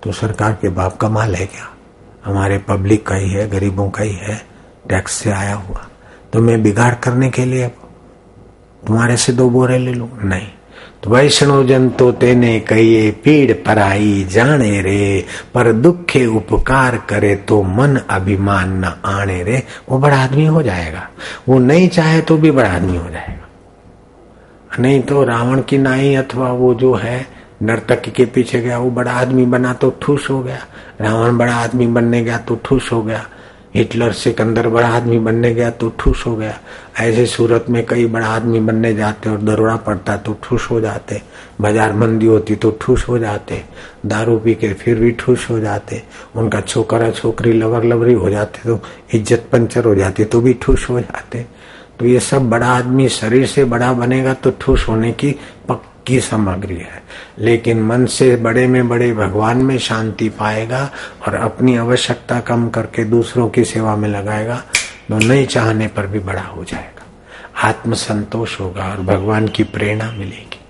तो सरकार के बाप का माल है क्या? हमारे पब्लिक का ही है, गरीबों का ही है, टैक्स से आया हुआ। तो मैं बिगाड़ करने के लिए तुम्हारे से दो बोरे ले लू? नहीं। तो वैष्णव जन तो तेने कहिए, पीड़ पराई जाने रे, पर दुखे उपकार करे तो मन अभिमान न आने रे। वो बड़ा आदमी हो जाएगा। वो नहीं चाहे तो भी बड़ा आदमी हो जाएगा। नहीं तो रावण की नाई अथवा वो जो है, नर्तक के पीछे गया, वो बड़ा आदमी बना तो ठूस हो गया। रावण बड़ा आदमी बनने गया तो ठूस हो गया। हिटलर सिकंदर बड़ा आदमी बनने गया तो ठूस हो गया। ऐसे सूरत में कई बड़ा आदमी बनने जाते और दरोड़ा पड़ता तो ठूस हो जाते। बाज़ार मंदी होती तो ठूस हो जाते। दारू पी के फिर भी ठूस हो जाते। उनका छोकरा छोकरी लवर लवरी हो जाते तो इज़्ज़त पंचर हो जाती तो भी ठूस हो जाते। तो ये सब बड़ा आदमी शरीर से बड़ा बनेगा तो ठूस होने की पक की सामग्री है। लेकिन मन से बड़े में बड़े भगवान में शांति पाएगा और अपनी आवश्यकता कम करके दूसरों की सेवा में लगाएगा तो नहीं चाहने पर भी बड़ा हो जाएगा। आत्म संतोष होगा और भगवान की प्रेरणा मिलेगी।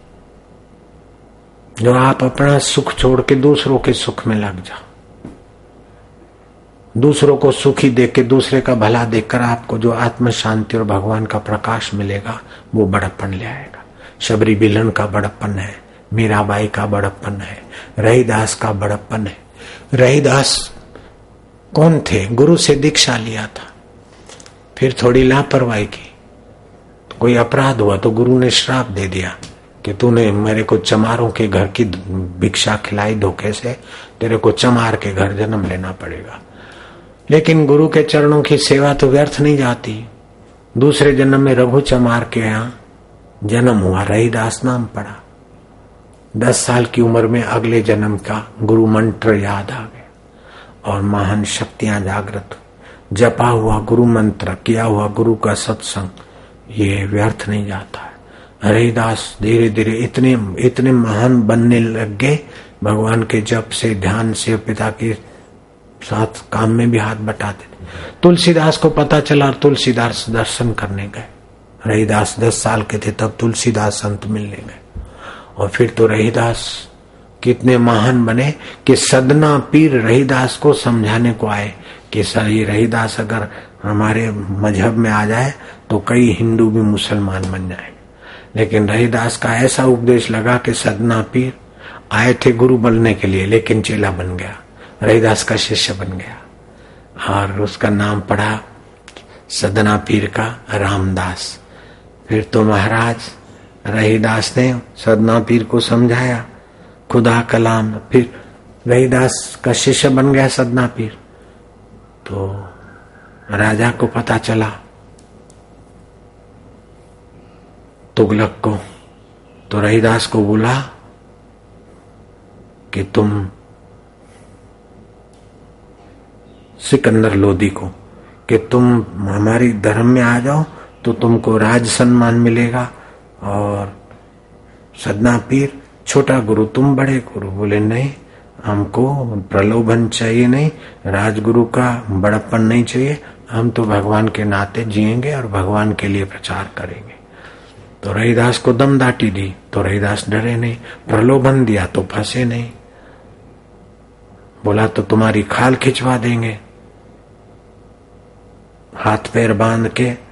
जो आप अपना सुख छोड़ के दूसरों के सुख में लग जाओ, दूसरों को सुखी देख के दूसरे का भला देखकर आपको जो आत्म शांति और भगवान का प्रकाश मिलेगा, वो बड़प्पन ले आएगा। शबरी बिलन का बड़प्पन है, मीराबाई का बड़प्पन है, रहीदास का बड़प्पन है। रहीदास कौन थे? गुरु से दीक्षा लिया था। फिर थोड़ी लापरवाही की। कोई अपराध हुआ तो गुरु ने श्राप दे दिया कि तूने मेरे को चमारों के घर की भिक्षा खिलाई, धोखे से तेरे को चमार के घर जन्म लेना पड़ेगा। लेकिन गुरु के चरणों की सेवा तो व्यर्थ नहीं जाती। दूसरे जन्म में रघु चमार के यहाँ जन्म हुआ रहीदास नाम पड़ा। दस साल की उम्र में अगले जन्म का गुरु मंत्र याद आ गया और महान शक्तियाँ जागृत जपा हुआ गुरु मंत्र, किया हुआ गुरु का सत्संग, ये व्यर्थ नहीं जाता है। हरिदास धीरे धीरे इतने इतने महान बनने लग गए भगवान के जप से, ध्यान से, पिता के साथ काम में भी हाथ बटाते तुलसीदास को पता चला तुलसीदास दर्शन करने गए। रहीदास दस साल के थे, तब तुलसीदास संत मिलने गए। और फिर तो रहीदास कितने महान बने कि सदना पीर रहीदास को समझाने को आए कि सर, ये रहीदास अगर हमारे मज़हब में आ जाए तो कई हिंदू भी मुसलमान बन जाए। लेकिन रहीदास का ऐसा उपदेश लगा कि सदना पीर आए थे गुरु बनने के लिए, लेकिन चेला बन गया, रहीदास का शिष्य बन गया। और उसका नाम पड़ा सदना पीर का रामदास। फिर तो महाराज रहीदास ने सदना पीर को समझाया, खुदा कलाम, फिर रहीदास का शिष्य बन गया सदना पीर। तो राजा को पता चला, तुगलक को तो रहीदास को बोला कि तुम सिकंदर लोदी को, कि तुम हमारी धर्म में आ जाओ तो तुमको राज सम्मान मिलेगा। और सदना पीर, छोटा गुरु, तुम बड़े गुरु। बोले, नहीं, हमको प्रलोभन चाहिए नहीं। राजगुरु का बड़प्पन नहीं चाहिए। हम तो भगवान के नाते जिएँगे और भगवान के लिए प्रचार करेंगे। तो रहीदास को दम दाटी दी। तो रहीदास डरे नहीं। प्रलोभन दिया तो फंसे नहीं। बोला तो तुम्हारी खाल खिंचवा देंगे। हाथ पैर बाँध के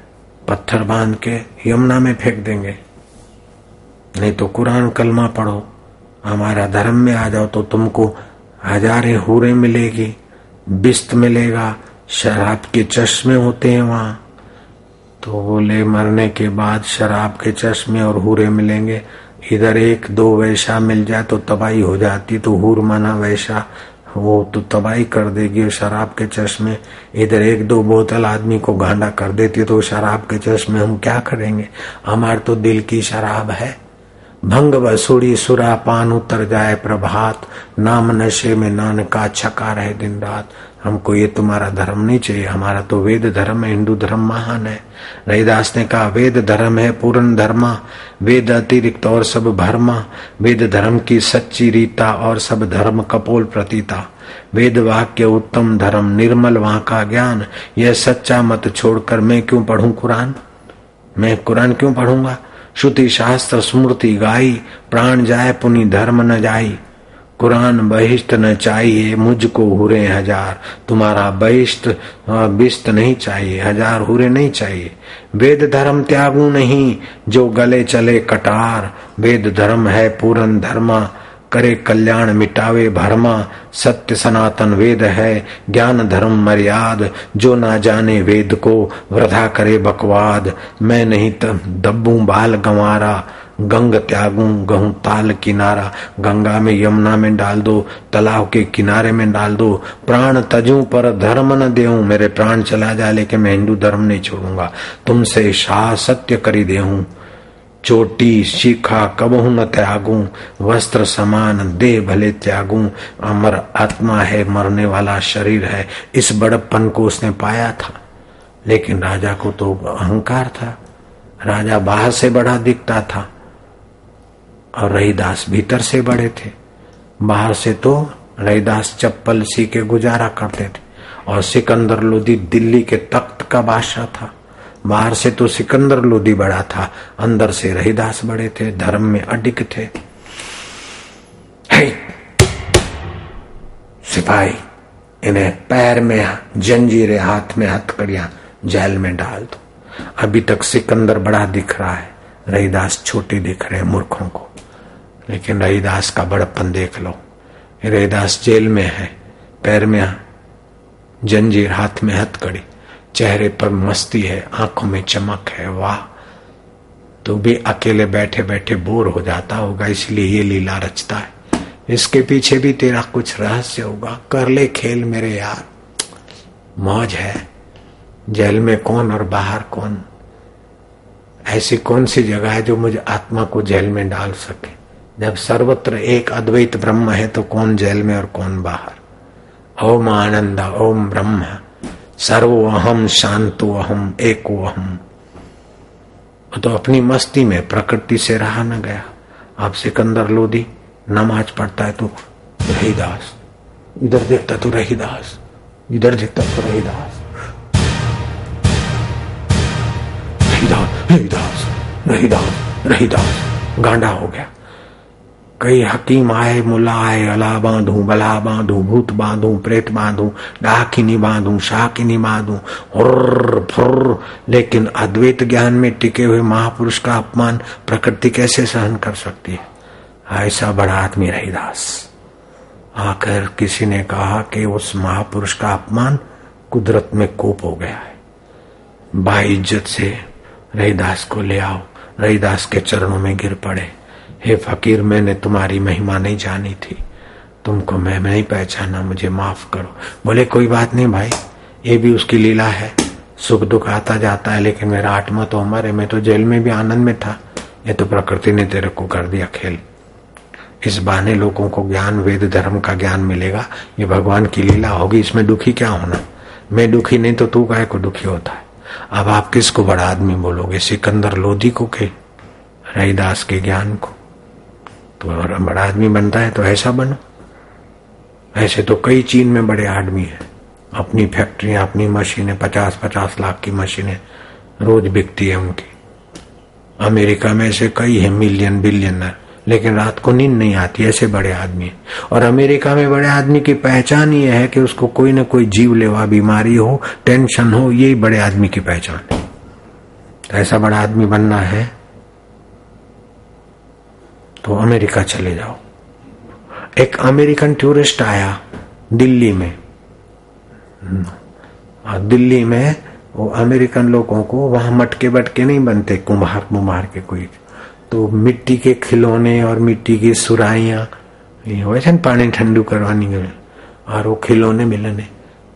पत्थर बाँध के यमुना में फेंक देंगे। नहीं तो कुरान कलमा पढ़ो, हमारा धर्म में आ जाओ तो तुमको हजारे हूरे मिलेगी, बिस्त मिलेगा, शराब के चश्मे होते हैं वहाँ। तो बोले, मरने के बाद शराब के चश्मे और हूरे मिलेंगे। इधर एक दो वैशा मिल जाए तो तबाही हो जाती तो हूर माना वैसा वो तो तबाही कर देगी शराब के चश्मे, इधर एक दो बोतल आदमी को गांडा कर देती है तो शराब के चश्मे हम क्या करेंगे? हमारे तो दिल की शराब है। भंग वसूरी सुरा पान उतर जाए प्रभात, नाम नशे में नान का छका रहे दिन रात। हमको ये तुम्हारा धर्म नहीं चाहिए, हमारा तो वेद धर्म है, हिंदू धर्म महान है। रहीदास ने कहा, वेद धर्म है, पूर्ण धर्मा, वेद अतिरिक्त और सब भरमा, वेद धर्म की सच्ची रीता और सब धर्म कपोल प्रतीता। वेद वाक्य उत्तम धर्म, निर्मल वहाँ का ज्ञान, यह सच्चा मत छोड़कर मैं क्यों पढ़ू कुरान? मैं कुरान क्यों पढ़ूँगा? श्रुति शास्त्र, स्मृति गाई, प्राण जाए, पुनि धर्म न जाई। कुरान बहिष्ट न चाहिए, मुझको हुरे हज़ार। तुम्हारा बहिष्ट बिस्त नहीं चाहिए, हज़ार हुरे नहीं चाहिए। वेद धर्म त्यागू नहीं, जो गले चले कटार। वेद धर्म है पूरन धर्मा, करे कल्याण मिटावे भरमा। सत्य सनातन वेद है, ज्ञान धर्म मर्याद। जो ना जाने वेद को, वृथा करे बकवाद। मैं नहीं दब्बू बाल गंवारा। गंग त्यागू, गहूं ताल किनारा, गंगा में यमुना में डाल दो तालाब के किनारे में डाल दो, प्राण तजू पर धर्म न दे मेरे प्राण चला जाए लेकिन मैं हिंदू धर्म नहीं छोड़ूँगा। तुमसे शाह सत्य करी दे चोटी शिखा कबहू न त्यागू, वस्त्र समान दे भले त्यागू, अमर आत्मा है, मरने वाला शरीर है, इस बड़प्पन को उसने पाया था। लेकिन राजा को तो अहंकार था, राजा बाहर से बड़ा दिखता था। और रहीदास भीतर से बड़े थे। बाहर से तो रहीदास चप्पल सी के गुजारा करते थे और सिकंदर लोधी दिल्ली के तख्त का बादशाह था। बाहर से तो सिकंदर लोधी बड़ा था, अंदर से रहीदास बड़े थे, धर्म में अडिक थे। सिपाही, इन्हें पैर में जंजीरें, हाथ में हथकड़िया, जेल में डाल दो। अभी तक सिकंदर बड़ा दिख रहा है। रहीदास छोटे दिख रहे हैं मूर्खों को। लेकिन रहीदास का बड़पन देख लो। रहीदास जेल में है, पैर में जंजीर हाथ में हथकड़ी चेहरे पर मस्ती है, आँखों में चमक है। वाह! तो भी अकेले बैठे बैठे बोर हो जाता होगा, इसलिए ये लीला रचता है। इसके पीछे भी तेरा कुछ रहस्य होगा। कर ले खेल मेरे यार। मौज है। जेल में कौन और बाहर कौन? ऐसी कौन सी जगह है जो मुझे आत्मा को जेल में डाल सके? जब सर्वत्र एक अद्वैत ब्रह्म है तो कौन जेल में और कौन बाहर? ओम आनंद, ओम ब्रह्म। सर्वो अहम शांतो अहम एको अहम तो अपनी मस्ती में, प्रकृति से रहा न गया। आप सिकंदर लोधी, नमाज़ पढ़ता है तो रहीदास। इधर देखता तो रहीदास। इधर देखता तो रहीदास रहीदास रहीदास रहीदास रहीदास गांडा हो गया। कई हकीम आए, मुला आए, अला बांधू, बला बांधू, भूत बांधू, प्रेत बांधू, डाकिनी बांधू, शाकिनी बांधू हुर्र फुर्र लेकिन अद्वैत ज्ञान में टिके हुए महापुरुष का अपमान प्रकृति कैसे सहन कर सकती है? ऐसा बड़ा आदमी रहीदास आकर किसी ने कहा कि उस महापुरुष का अपमान कुदरत में कोप हो गया है। बाई इज़्ज़त से रहीदास को ले आओ। रहीदास के चरणों में गिर पड़े। हे फकीर, मैंने तुम्हारी महिमा नहीं जानी थी। तुमको मैं नहीं पहचाना, मुझे माफ़ करो। बोले, कोई बात नहीं भाई, ये भी उसकी लीला है। सुख दुख आता जाता है, लेकिन मेरा आत्मा तो अमर है। मैं तो जेल में भी आनंद में था। ये तो प्रकृति ने तेरे को कर दिया खेल। इस बहाने लोगों को ज्ञान, वेद, धर्म का ज्ञान मिलेगा। ये भगवान की लीला होगी, इसमें दुखी क्या होना? मैं दुखी नहीं तो तू काय को दुखी होता है? अब आप किसको बड़ा आदमी बोलोगे? सिकंदर लोधी को के? रहीदास के ज्ञान को? तो बड़ा आदमी बनता है तो ऐसा बनो। ऐसे तो कई चीन में बड़े आदमी है। अपनी फैक्ट्री अपनी मशीनें पचास पचास लाख की मशीनें रोज बिकती है उनकी। अमेरिका में ऐसे कई है, मिलियन, बिलियनर। लेकिन रात को नींद नहीं आती, ऐसे बड़े आदमी और अमेरिका में बड़े आदमी की पहचान ये है कि उसको कोई ना कोई जीव लेवा बीमारी हो, टेंशन हो यही बड़े आदमी की पहचान है। तो ऐसा बड़ा आदमी बनना है तो अमेरिका चले जाओ। एक अमेरिकन टूरिस्ट आया दिल्ली में। दिल्ली में वो अमेरिकन लोगों को वहाँ मटके बटके नहीं बनते कुम्हार कुम्हार के कोई तो मिट्टी के खिलौने और मिट्टी की सुराइया वैसे पानी ठंडू करवानी और वो खिलौने मिलने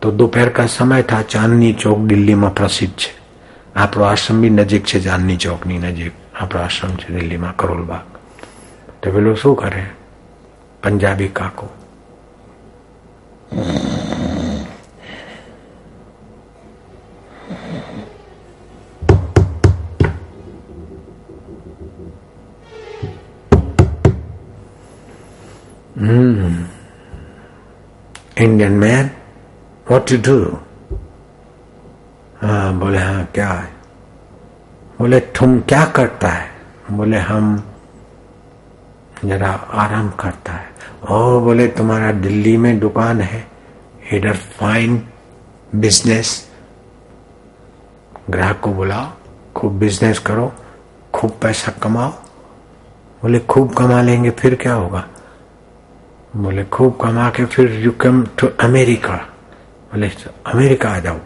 तो दोपहर का समय था चांदनी चौक दिल्ली में प्रसिद्ध है આપણો આશ્રમ બી નજીક છે ચાંદની ચોકની નજીક આપણો આશ્રમ છે દિલ્હીમાં કરોલબાગ તો પેલો શું કરે પંજાબી કાકો Hmm. Indian man, what to do? हाँ बोले हाँ क्या है? बोले तुम क्या करता है? बोले हम जरा आराम करता है। ओ बोले तुम्हारा दिल्ली में दुकान है। इधर फाइन बिज़नेस ग्राहक को बुलाओ खूब बिज़नेस करो खूब पैसा कमाओ। बोले खूब कमा लेंगे फिर क्या होगा? बोले, खूब कमा के फिर यू कम टू अमेरिका बोले अमेरिका आ जाओ।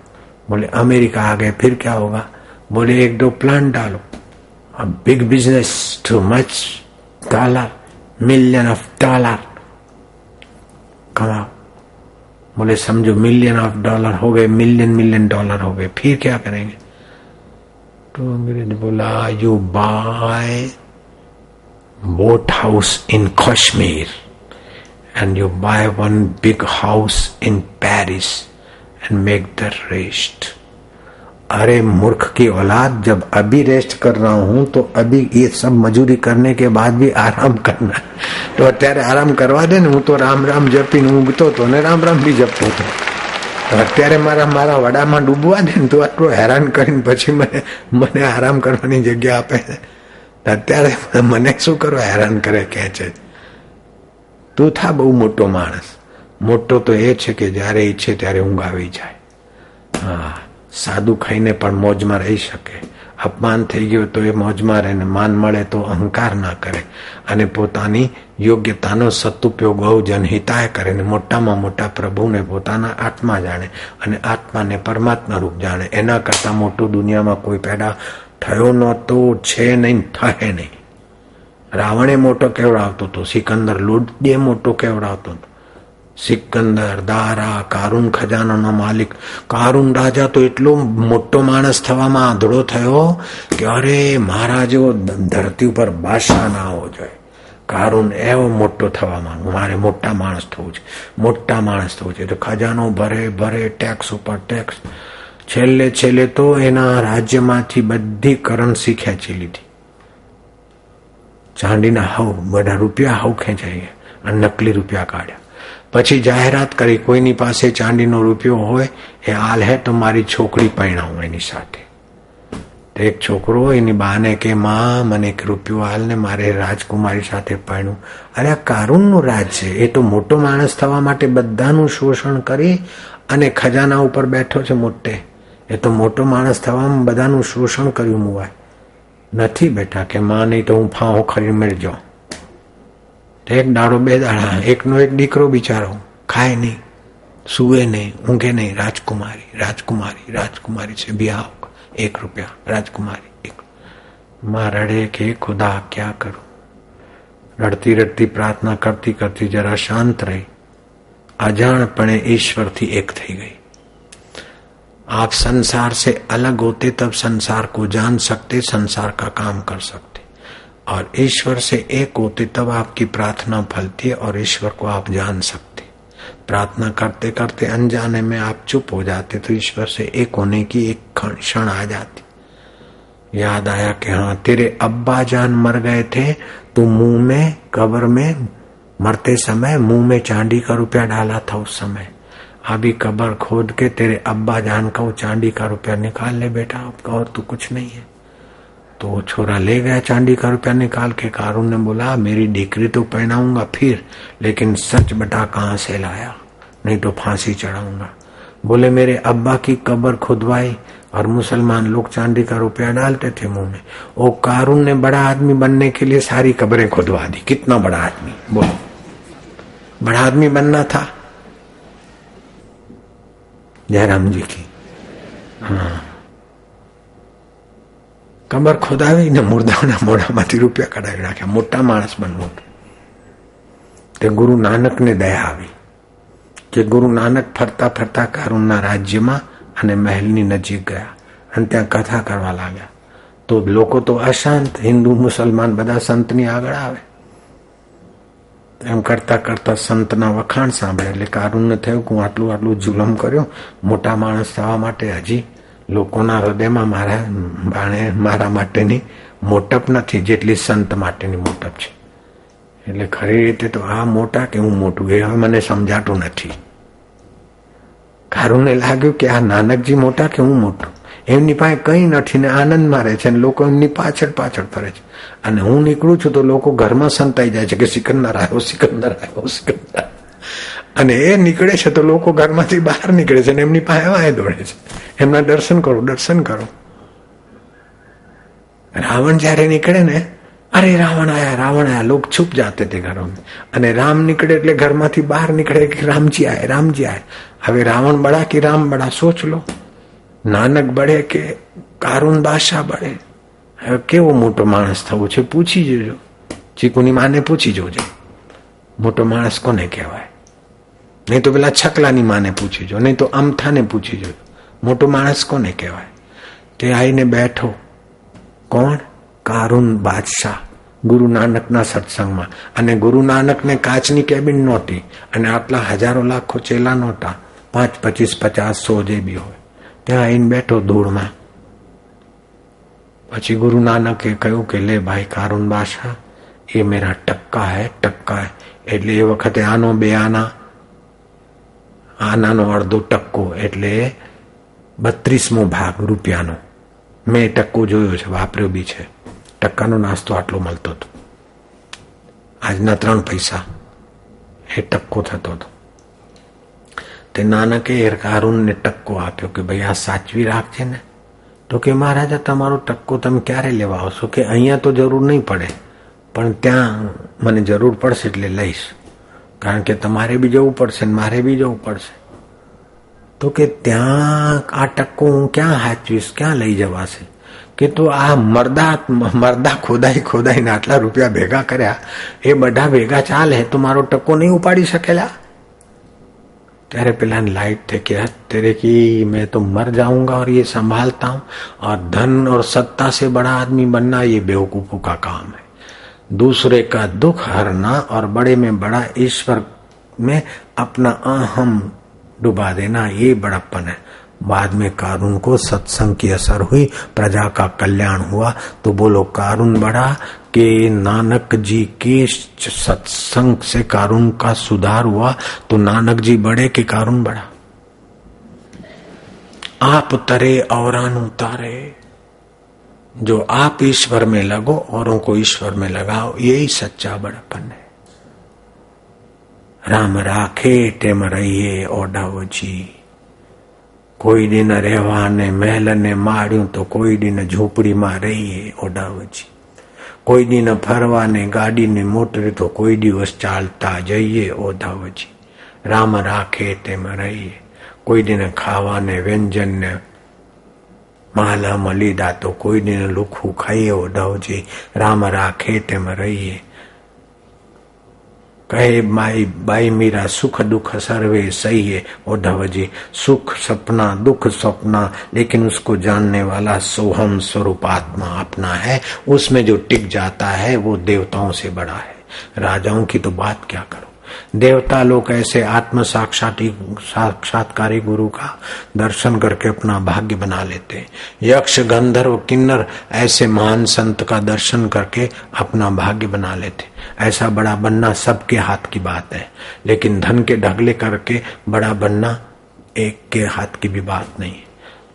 बोले अमेरिका आ गए, फिर क्या होगा? बोले, एक दो प्लान डालो। अब big business too much dollar million of dollar कमाओ। बोले, समझो मिलियन ऑफ़ डॉलर हो गए मिलियन मिलियन डॉलर हो गए, फिर क्या करेंगे? तो अंग्रेज़ बोला you buy boat house in Kashmir and you buy one big house in Paris and make the rest अरे मूर्ख की औलाद जब अभी रेस्ट कर रहा हूं तो अभी ये सब मजूरी करने के बाद भी आराम करना तो અત્યારે આરામ કરવા દે ને હું તો રામ રામ જપીને ઊંઘતો હતો ને રામ રામ બી જપતો હતો અત્યારે મારા મારા વડામાં ડૂબવા દે ને તો આટલું હેરાન કરીને પછી મને મને આરામ કરવાની જગ્યા આપે છે અત્યારે મને શું કરો હેરાન કરે કે છે તું થા બહુ મોટો માણસ મોટો તો એ છે કે જ્યારે ઈચ્છે ત્યારે ઊંઘ આવી જાય હા સાદું ખાઈને પણ મોજમાં રહી શકે અપમાન થઈ ગયું તો એ મોજમાં રહે માન મળે તો અહંકાર ના કરે અને પોતાની યોગ્યતાનો સદુપયોગ બહુ જનહિતાય કરે ને મોટામાં મોટા પ્રભુને પોતાના આત્મા જાણે અને આત્માને પરમાત્મા રૂપ જાણે એના કરતા મોટું દુનિયામાં કોઈ પેદા થયો નહોતો છે નહીં થહે નહીં રાવણે મોટો કેવડાવતો હતો. સિકંદર લુડે મોટો કેવડાવતો હતો. સિકંદર, દારા કારુન ખજાનાનો માલિક. કારુન રાજા તો એટલો મોટો માણસ થવામાં આંધળો થયો કે અરે, મારા જેવો ધરતી ઉપર બાદશાહ ના હોવો જોઈએ. કારુન એવો મોટો થવા માંગુ મારે મોટા માણસ થવું છે. મોટા માણસ થવું છે. તો ખજાનો ભરે ભરે ટેક્સ ઉપર ટેક્સ છેલ્લે છેલ્લે તો એના રાજ્યમાંથી બધી કરન્સી ખેંચી લીધી. ચાંદીના હવ બધા રૂપિયા હવ ખેંચાઈ અને નકલી રૂપિયા કાઢ્યા પછી જાહેરાત કરી કોઈની પાસે ચાંદીનો રૂપિયો હોય એ હાલ હે તો મારી છોકરી પરણાવું એની સાથે એક છોકરો એની બાને કે માં મને એક રૂપિયો હાલ ને મારે રાજકુમારી સાથે પરણવું અરે આ કારૂનનું રાજ છે એ તો મોટો માણસ થવા માટે બધાનું શોષણ કરી અને ખજાના ઉપર બેઠો છે મોટે એ તો મોટો માણસ થવામાં બધાનું શોષણ કર્યું મુવાય નથી બેટા કે માં નહીં તો હું ફાંહો ખરી મેળજો એક દાડો બે દાડા એકનો એક દીકરો બિચારો ખાય નહીં સુવે નહીં ઊંઘે નહીં રાજકુમારી રાજકુમારી રાજકુમારી છે બિહાવ એક રૂપિયા રાજકુમારી એક માં રડે કે ખુદા ક્યાં કરું રડતી રડતી પ્રાર્થના કરતી કરતી જરા શાંત રહી અજાણપણે ઈશ્વરથી એક થઈ ગઈ आप संसार से अलग होते तब संसार को जान सकते, संसार का काम कर सकते। और ईश्वर से एक होते तब आपकी प्रार्थना फलती है और ईश्वर को आप जान सकते। प्रार्थना करते करते अनजाने में आप चुप हो जाते तो ईश्वर से एक होने की एक क्षण आ जाती। याद आया कि हाँ तेरे अब्बा जान मर गए थे तो मुँह में, कब्र में मरते समय मुँह में चांदी का रुपया डाला था उस समय। अभी कबर खोद के तेरे अब्बा जान का वो चांदी का रुपया निकाल ले बेटा, अब और तो कुछ नहीं है। तो वो छोरा ले गया चांदी का रुपया निकाल के, कारून ने बोला, मेरी डिक्री तो पहनाऊँगा फिर, लेकिन सच बटा कहाँ से लाया? नहीं तो फांसी चढ़ाऊँगा। बोले, मेरे अब्बा की कबर खुदवाई, और मुसलमान लोग चांदी का रुपया डालते थे मुँह में। वो कारून ने बड़ा आदमी बनने के लिए सारी कब्रें खुदवा दी। कितना बड़ा आदमी, बोलो। बड़ा आदमी बनना था। जयराम जी की હા કબર ખોદાવીને મુર્દાના મોઢામાંથી રૂપિયા કઢાવી નાખ્યા મોટા માણસ બનવું તે ગુરુ નાનકને દયા આવી કે ગુરુ નાનક ફરતા ફરતા કારુણના રાજ્યમાં અને મહેલની નજીક ગયા અને ત્યાં કથા કરવા લાગ્યા તો લોકો તો અશાંત હિન્દુ મુસલમાન બધા સંતની આગળ આવે એમ કરતા કરતા સંતના વખાણ સાંભળે એટલે કારુણ્ય થયું કે હું આટલું આટલું જુલમ કર્યો. મોટા માણસ થવા માટે હજી લોકોના હૃદયમાં મારા બાણે મારા માટેની મોટપ નથી, જેટલી સંત માટેની મોટપ છે. એટલે ખરી રીતે તો આ મોટા કે હું મોટું, એ હવે મને સમજાતું નથી. કારુને લાગ્યું કે આ નાનકજી મોટા કે હું મોટું? એમની પાસે કઈ નથી ને આનંદમાં રહે છે અને લોકો એમની પાછળ પાછળ ફરે છે. અને હું નીકળું છું તો લોકો ઘરમાં સંતાઈ જાય છે કે સિકંદર આવ્યો સિકંદર આવ્યો સિકંદર અને એ નીકળે છે તો લોકો ઘરમાંથી બહાર નીકળે છે અને એમની પાસે વાય દોડે છે. એમના દર્શન કરો દર્શન કરો. રાવણ જ્યારે નીકળે ને, અરે રાવણ આયા રાવણ આયા, લોક છુપ જાતે તે ઘરો અને રામ નીકળે એટલે ઘરમાંથી બહાર નીકળે કે રામજી આય રામજી આય. હવે રાવણ બડા કે રામ બડા સોચ લો. નાનક બળે કે કારુન બાદશાહ બળે હવે કેવો મોટો માણસ થવો છે પૂછી જોજો ચીકુની માને પૂછી જોજો મોટો માણસ કોને કહેવાય નહીં તો પેલા છકલાની માને પૂછી જો નહીં તો અમથાને પૂછી જોજો મોટો માણસ કોને કહેવાય તે આવીને બેઠો કોણ કારુન બાદશાહ ગુરુ નાનકના સત્સંગમાં અને ગુરુ નાનકને કાચની કેબિન નહોતી અને આટલા હજારો લાખો ચેલા નહોતા પાંચ પચીસ પચાસ સો જે બી હોય ત્યાં આવીને બેઠો ધૂળમાં પછી ગુરુ નાનકે કહ્યું કે લે ભાઈ કારુન બાદશાહ એ મેરા ટક્કા હે ટક્કા હે એટલે એ વખતે આનો બે આના આનાનો અડધો ટક્કો એટલે બત્રીસમો ભાગ રૂપિયાનો મેં ટક્કો જોયો છે વાપર્યો બી છે ટક્કાનો નાસ્તો આટલો મળતો હતો આજના ત્રણ પૈસા એ ટક્કો થતો હતો તે નાનકે કારુનને ટક્કો આપ્યો કે ભાઈ આ સાચવી રાખજે ને તો કે મહારાજા તમારો ટક્કો તમે ક્યારે લેવા આવશો કે અહીંયા તો જરૂર નહીં પડે પણ ત્યાં મને જરૂર પડશે એટલે લઈશ કારણ કે તમારે બી જવું પડશે ને મારે બી જવું પડશે તો કે ત્યાં આ ટક્કો હું ક્યાં હાચવીશ ક્યાં લઈ જવાશે કે તું આ મરદા મરદા ખોદાઈ ખોદાઈને આટલા રૂપિયા ભેગા કર્યા એ બધા ભેગા ચાલે તો મારો ટકો નહીં ઉપાડી શકેલા तेरे पिलान लाइट थे कि तेरे की मैं तो मर जाऊँगा और ये संभालता हूँ। और धन और सत्ता से बड़ा आदमी बनना ये बेवकूफों का काम है। दूसरे का दुख हरना और बड़े में बड़ा ईश्वर में अपना अहम डुबा देना, ये बड़प्पन है। बाद में कारून को सत्संग की असर हुई, प्रजा का कल्याण हुआ तो बोलो कारून बढ़ा कि नानक जी के सत्संग से कारून का सुधार हुआ तो नानक जी बढ़े कि कारून बढ़ा? आप तरे और उतारे जो आप ईश्वर में लगो, औरों को ईश्वर में लगाओ, यही सच्चा बड़पन है। राम राखे टेम रहिए, ओढ़ाओ जी। કોઈ દિન રહેવાને મહેલને માળ્યું તો કોઈ દિન ઝૂંપડીમાં રહીએ ઓડાવજી કોઈ દિન ફરવાને ગાડીને મોટરે તો કોઈ દિવસ ચાલતા જઈએ ઓધાવજી રામ રાખે તેમ રહીએ કોઈ દિન ખાવાને વ્યંજનને માલામાં લીધા તો કોઈ દિન લુખું ખાઈએ ઓઢાવજી રામ રાખે તેમ રહીએ कहे, माई बाई मीरा सुख दुख सर्वे सही है ओढ़व जी सुख सपना, दुख सपना, लेकिन उसको जानने वाला सोहम स्वरूप आत्मा अपना है। उसमें जो टिक जाता है, वो देवताओं से बड़ा है। राजाओं की तो बात क्या करो? देवता लोग ऐसे आत्म साक्षाती साक्षात्कारी गुरु का दर्शन करके अपना भाग्य बना लेते यक्ष, गंधर्व, किन्नर ऐसे महान संत का दर्शन करके अपना भाग्य बना लेते ऐसा बड़ा बनना सबके हाथ की बात है, लेकिन धन के ढगले करके बड़ा बनना एक के हाथ की भी बात नहीं।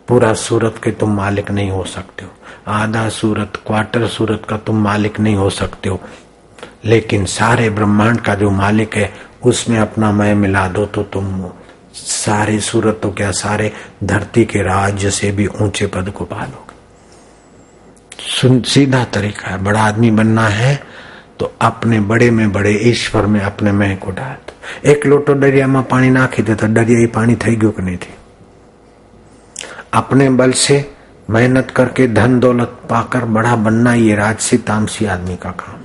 पूरा सूरत के तुम मालिक नहीं हो सकते हो। आधा सूरत, क्वार्टर सूरत का तुम मालिक नहीं हो सकते हो। लेकिन सारे ब्रह्मांड का जो मालिक है, उसमें अपना मैं मिला दो तो तुम सारे सूरत तो क्या सारे धरती के राज्य से भी ऊँचे पद को पालोगे सीधा तरीका है, बड़ा आदमी बनना है तो अपने बड़े में बड़े, ईश्वर में अपने मैं को डाल दो। एक लोटो दरिया में पानी नाखी दे तो दरिया ही पानी थी कि नहीं थी? अपने बल से मेहनत करके धन दौलत पाकर बड़ा बनना ये राजसी तामसी आदमी का काम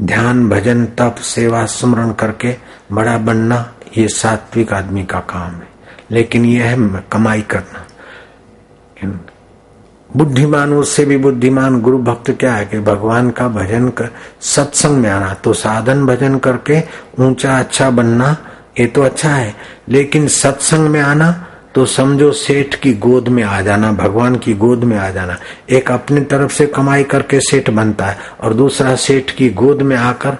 ध्यान, भजन, तप, सेवा, स्मरण करके बड़ा बनना ये सात्विक आदमी का काम है। लेकिन यह है कमाई करना। बुद्धिमान, उससे भी बुद्धिमान गुरु भक्त क्या है कि भगवान का भजन कर, सत्संग में आना तो साधन भजन करके ऊँचा अच्छा बनना, ये तो अच्छा है। लेकिन सत्संग में आना तो समझो सेठ की गोद में आ जाना भगवान की गोद में आ जाना एक अपनी तरफ से कमाई करके सेठ बनता है और दूसरा सेठ की गोद में आकर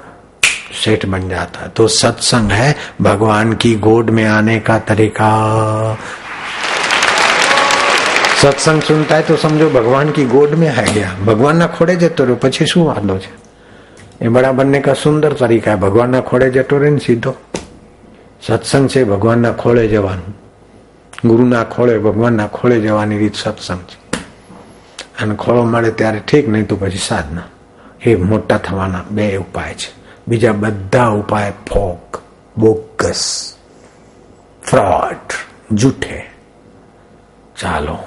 सेठ बन जाता है तो सत्संग है भगवान की गोद में आने का तरीका સત્સંગ સુનતા તો સમજો ભગવાન કી ગોડ में है गया ભગવાનના ખોડે જતો રહ્યો પછી શું વાંધો છે એ બડા બંને કા સુંદર તરીકા ભગવાનના ખોડે જતો રહે ને સીધો સત્સંગ છે ભગવાનના ખોળે જવાનું ગુરુના ખોળે, ભગવાનના ખોળે જવાની રીત સત્સંગ છે. અને ખોળો મળે ત્યારે ઠીક, નહીં તો પછી સાધના. એ મોટા થવાના બે ઉપાય છે. બીજા બધા ઉપાય ફોક બોકસ ફ્રોડ, જૂઠે. ચાલો.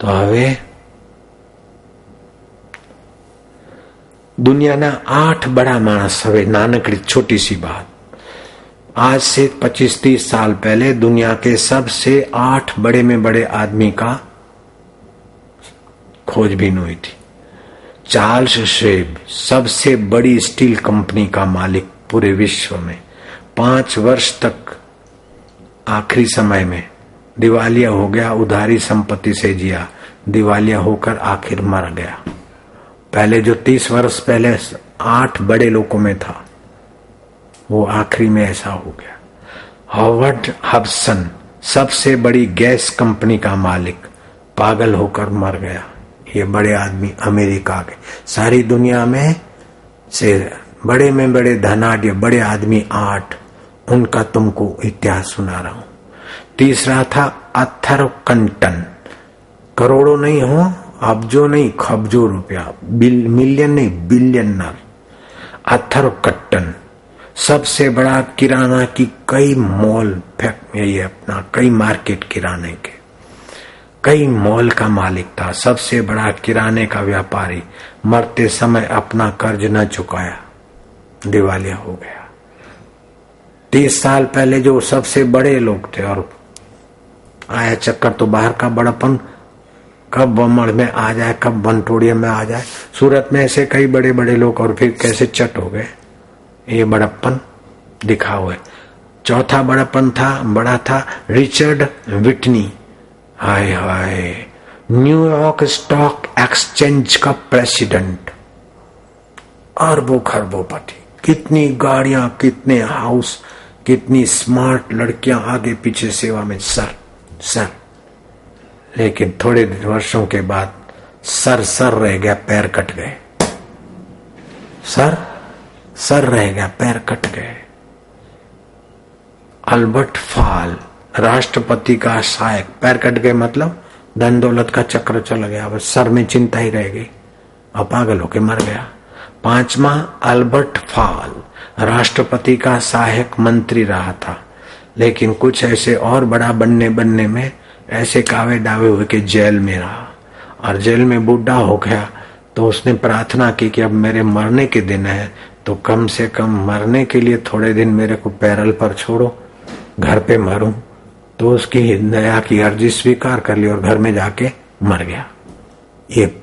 તો હવે દુનિયાના આઠ બડા માણસ, હવે નાનકડી, છોટી સી વાત. आज से पच्चीस तीस साल पहले दुनिया के सबसे आठ बड़े में बड़े आदमी का खोजबीन हुई थी। चार्ल्स शेब, सबसे बड़ी स्टील कंपनी का मालिक पूरे विश्व में। पाँच वर्ष तक आखिरी समय में दिवालिया हो गया, उधारी संपत्ति से जिया। दिवालिया होकर आखिर मर गया। पहले जो तीस वर्ष पहले आठ बड़े लोगों में था वो आखिरी में ऐसा हो गया। हॉवर्ड हब्सन, सबसे बड़ी गैस कंपनी का मालिक, पागल होकर मर गया। ये बड़े आदमी अमेरिका के। सारी दुनिया में से बड़े में बड़े धनाढ़, बड़े आदमी आठ, उनका तुमको इतिहास सुना रहा हूँ। तीसरा था अथर कंटन करोड़ों नहीं हो, अबजो नहीं, खबजो रुपया। मिलियन नहीं, बिलियनर। अथर कट्टन सबसे बड़ा किराना की कई मॉल यही अपना कई मार्केट किराने के। कई मॉल का मालिक था, सबसे बड़ा किराने का व्यापारी। मरते समय अपना कर्ज न चुकाया। दिवालिया हो गया। तीस साल पहले जो सबसे बड़े लोग थे और आया चक्कर तो बाहर का बड़ापन, कब बमड़ में आ जाए, कब बनटोड़िया में आ जाए। सूरत में ऐसे कई बड़े बड़े लोग और फिर कैसे चट हो गए। ये बड़प्पन दिखा हुआ है। चौथा बड़प्पन था, बड़ा था, रिचर्ड विटनी। हाय हाय न्यूयॉर्क स्टॉक एक्सचेंज का प्रेसिडेंट। अरबों खरबोपति कितनी गाड़ियाँ, कितने हाउस, कितनी स्मार्ट लड़कियाँ आगे पीछे सेवा में, सर सर। लेकिन थोड़े वर्षों के बाद सर सर रह गया, पैर कट गए। सर? सर रह गया पैर कट गए। अल्बर्ट फाल, राष्ट्रपति का सहायक, पैर कट गए मतलब धन दौलत का चक्र चल गया बस सर में चिंता ही रह गई। और पागल होके मर गया। पांचवा, अल्बर्ट फाल, राष्ट्रपति का सहायक मंत्री रहा था। लेकिन कुछ ऐसे और बड़ा बनने बनने में ऐसे कावे डावे हुए के जेल में रहा। और जेल में बूढ़ा हो गया तो उसने प्रार्थना की कि अब मेरे मरने के दिन है तो कम से कम मरने के लिए थोड़े दिन मेरे को पैरल पर छोड़ो, घर पे मरूं तो उसकी दया की अर्जी स्वीकार कर ली और घर में जाके मर गया। ये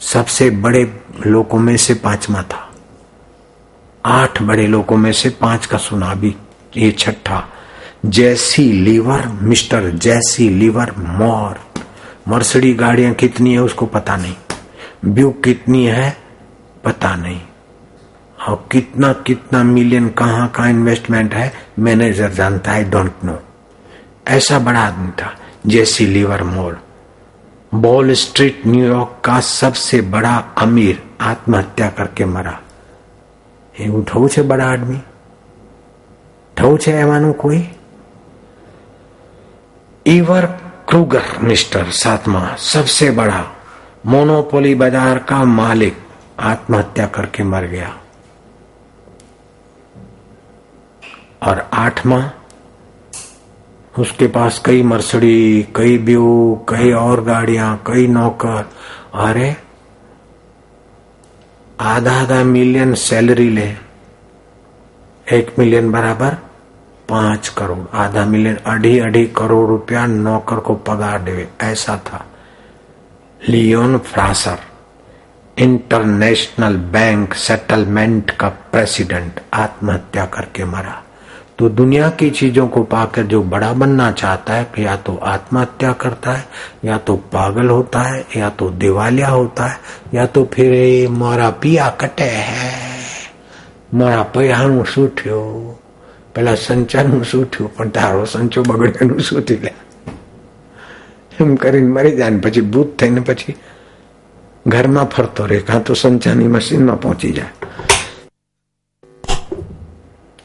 सबसे बड़े लोगों में से पांचवा था। आठ बड़े लोगों में से पाँच का सुना भी ये छठा। Jesse Liver, mister, Jesse Livermore. Mercedes गाड़ियाँ कितनी है उसको पता नहीं। ब्यू कितनी है, पता नहीं। और कितना कितना मिलियन कहाँ का इन्वेस्टमेंट है मैनेजर जानता है डोंट नो ऐसा बड़ा आदमी था Jesse Livermore Wall Street New York का सबसे बड़ा अमीर आत्महत्या करके मरा એવું થવું છે બડા આદમી થવું છે એવાનું કોઈ ईवर क्रूगर मिस्टर सातवा सबसे बड़ा मोनोपोली बाजार का मालिक आत्महत्या करके मर गया और आठवा उसके पास कई मर्सडी, कई ब्यू कई और गाड़ियाँ, कई नौकर, अरे आधा आधा मिलियन सैलरी ले, एक मिलियन बराबर पाँच करोड़, आधा मिलियन अढ़ी अढ़ी करोड़ रुपया नौकर को पगार दे ऐसा था। Leon Fraser, international bank settlement का प्रेसिडेंट, आत्महत्या करके मरा। तो दुनिया की चीजों को पाकर जो बड़ा बनना चाहता है या तो आत्महत्या करता है या तो पागल होता है या तो दिवालिया होता है या तो फिर मोरा पिया कटे है मोरा પૈયાનું શું થયું પેલા સંચારનું શું થયું પણ તારો સંચો બગડ્યાનું શું થયું એમ કરીને મરી જાય ને પછી ભૂત થઈને પછી ઘરમાં ફરતો રહે કાં તો સંચારની મશીનમાં પહોંચી જાય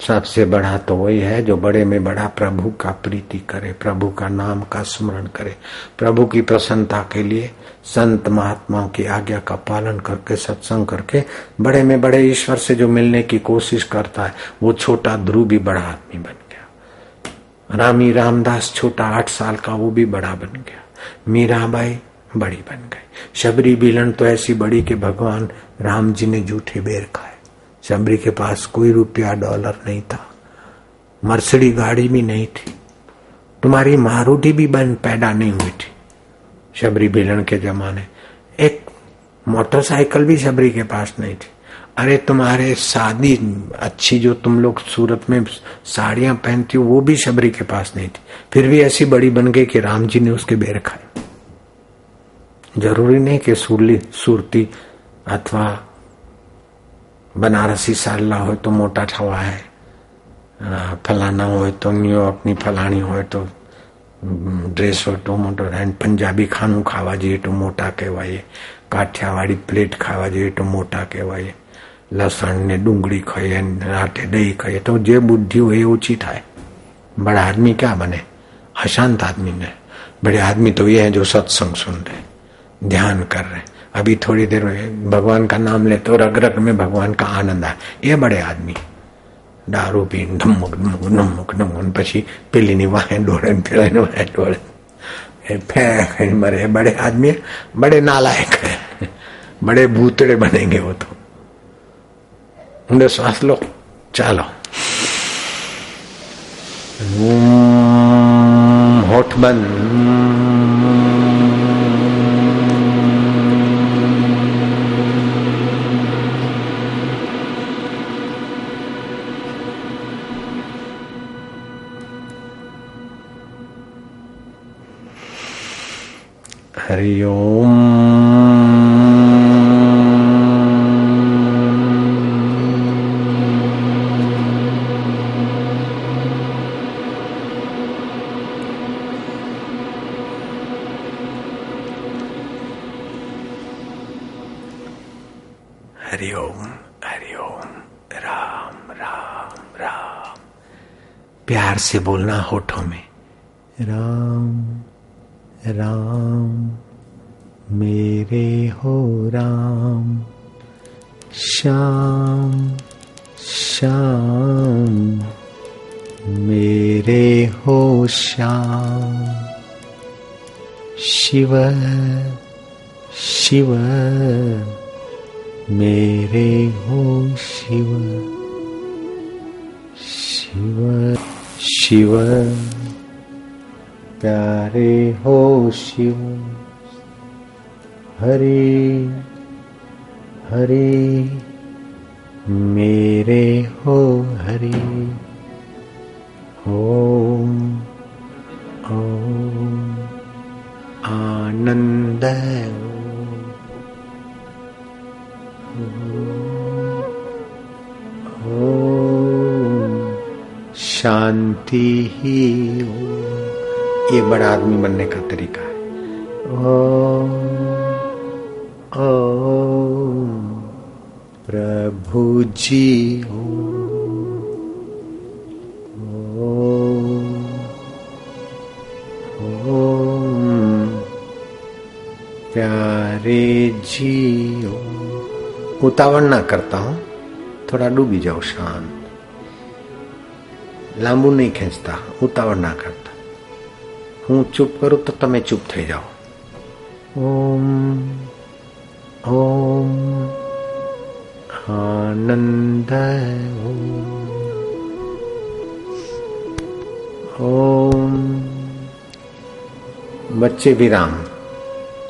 सबसे बड़ा तो वही है जो बड़े में बड़ा प्रभु का प्रीति करे, प्रभु का नाम का स्मरण करे। प्रभु की प्रसन्नता के लिए संत महात्माओं की आज्ञा का पालन करके, सत्संग करके बड़े में बड़े ईश्वर से जो मिलने की कोशिश करता है, वो छोटा ध्रुव भी बड़ा आदमी बन गया। रामी रामदास छोटा आठ साल का, वो भी बड़ा बन गया। मीराबाई बड़ी बन गई। शबरी बिलन तो ऐसी बड़ी कि भगवान राम जी ने जूठे बेर खाए। शबरी के पास कोई रुपया डॉलर नहीं था। मर्सडी गाड़ी भी नहीं थी। तुम्हारी मारुति भी बन, पैदा नहीं हुई थी। शबरी बिलन के जमाने। एक मोटरसाइकिल भी शबरी के पास नहीं थी। अरे तुम्हारे शादी, अच्छी जो तुम लोग सूरत में साड़ियाँ पहनती हो, वो भी शबरी के पास नहीं थी। फिर भी ऐसी बड़ी बन गई कि राम जी ने उसके बेर खाए। ज़रूरी नहीं कि सुरली सूरती अथवा बनारसी सारला હોય તો મોટા થવા હે ફલાના હોય તો ન્યુયોર્કની ફલાણી હોય તો ડ્રેસ હોય તો મોટો એન્ડ પંજાબી ખાનું ખાવા જઈએ તો મોટા કહેવાય કાઠિયાવાડી પ્લેટ ખાવા જઈએ તો મોટા કહેવાય લસણ ને ડુંગળી ખાઈએ રાતે દહીં ખાઈએ તો જે બુદ્ધિ હોય એ ઓછી થાય बड़ा आदमी क्या बने अशांत आदमी ने बड़े आदमी तो ये है जो सत्संग सुन रहे ध्यान कर रहे अभी थोड़ी देर में भगवान का नाम ले तो रग रग में भगवान का आनंद आए ये बड़े आदमी દારૂ પીને ધમક ધમક ધમક ધમક પછી પેલીની વાહે ડોળે પેલાની વાહે ડોળે फेंक मरे बड़े आदमी बड़े नालायक है बड़े भूतड़े बनेंगे वो तो ઊંડો શ્વાસ લો ચાલો હોઠ બંધ हरि ओम राम राम राम। प्यार से बोलना होठों में। राम राम। मेरे हो राम, श्याम श्याम। मेरे हो श्याम, शिव शिव। मेरे हो शिव शिव शिव। प्यारे हो शिव। हरि हरि मेरे हो हरि। ओम ओम आनंद। शांति ही। ये बड़ा आदमी बनने का तरीका है। ओ, ओ ओ प्रभु जी हो। प्यारे जी हो। उतावर ना करता हूँ। थोड़ा डूबी जाओ शांत। लाबू नहीं खेचता उतावर ना करता। हूँ चुप करो तो तमें चुप थे जाओ ओम। ઓમ આનંદ ઓમ વચ્ચે વિરામ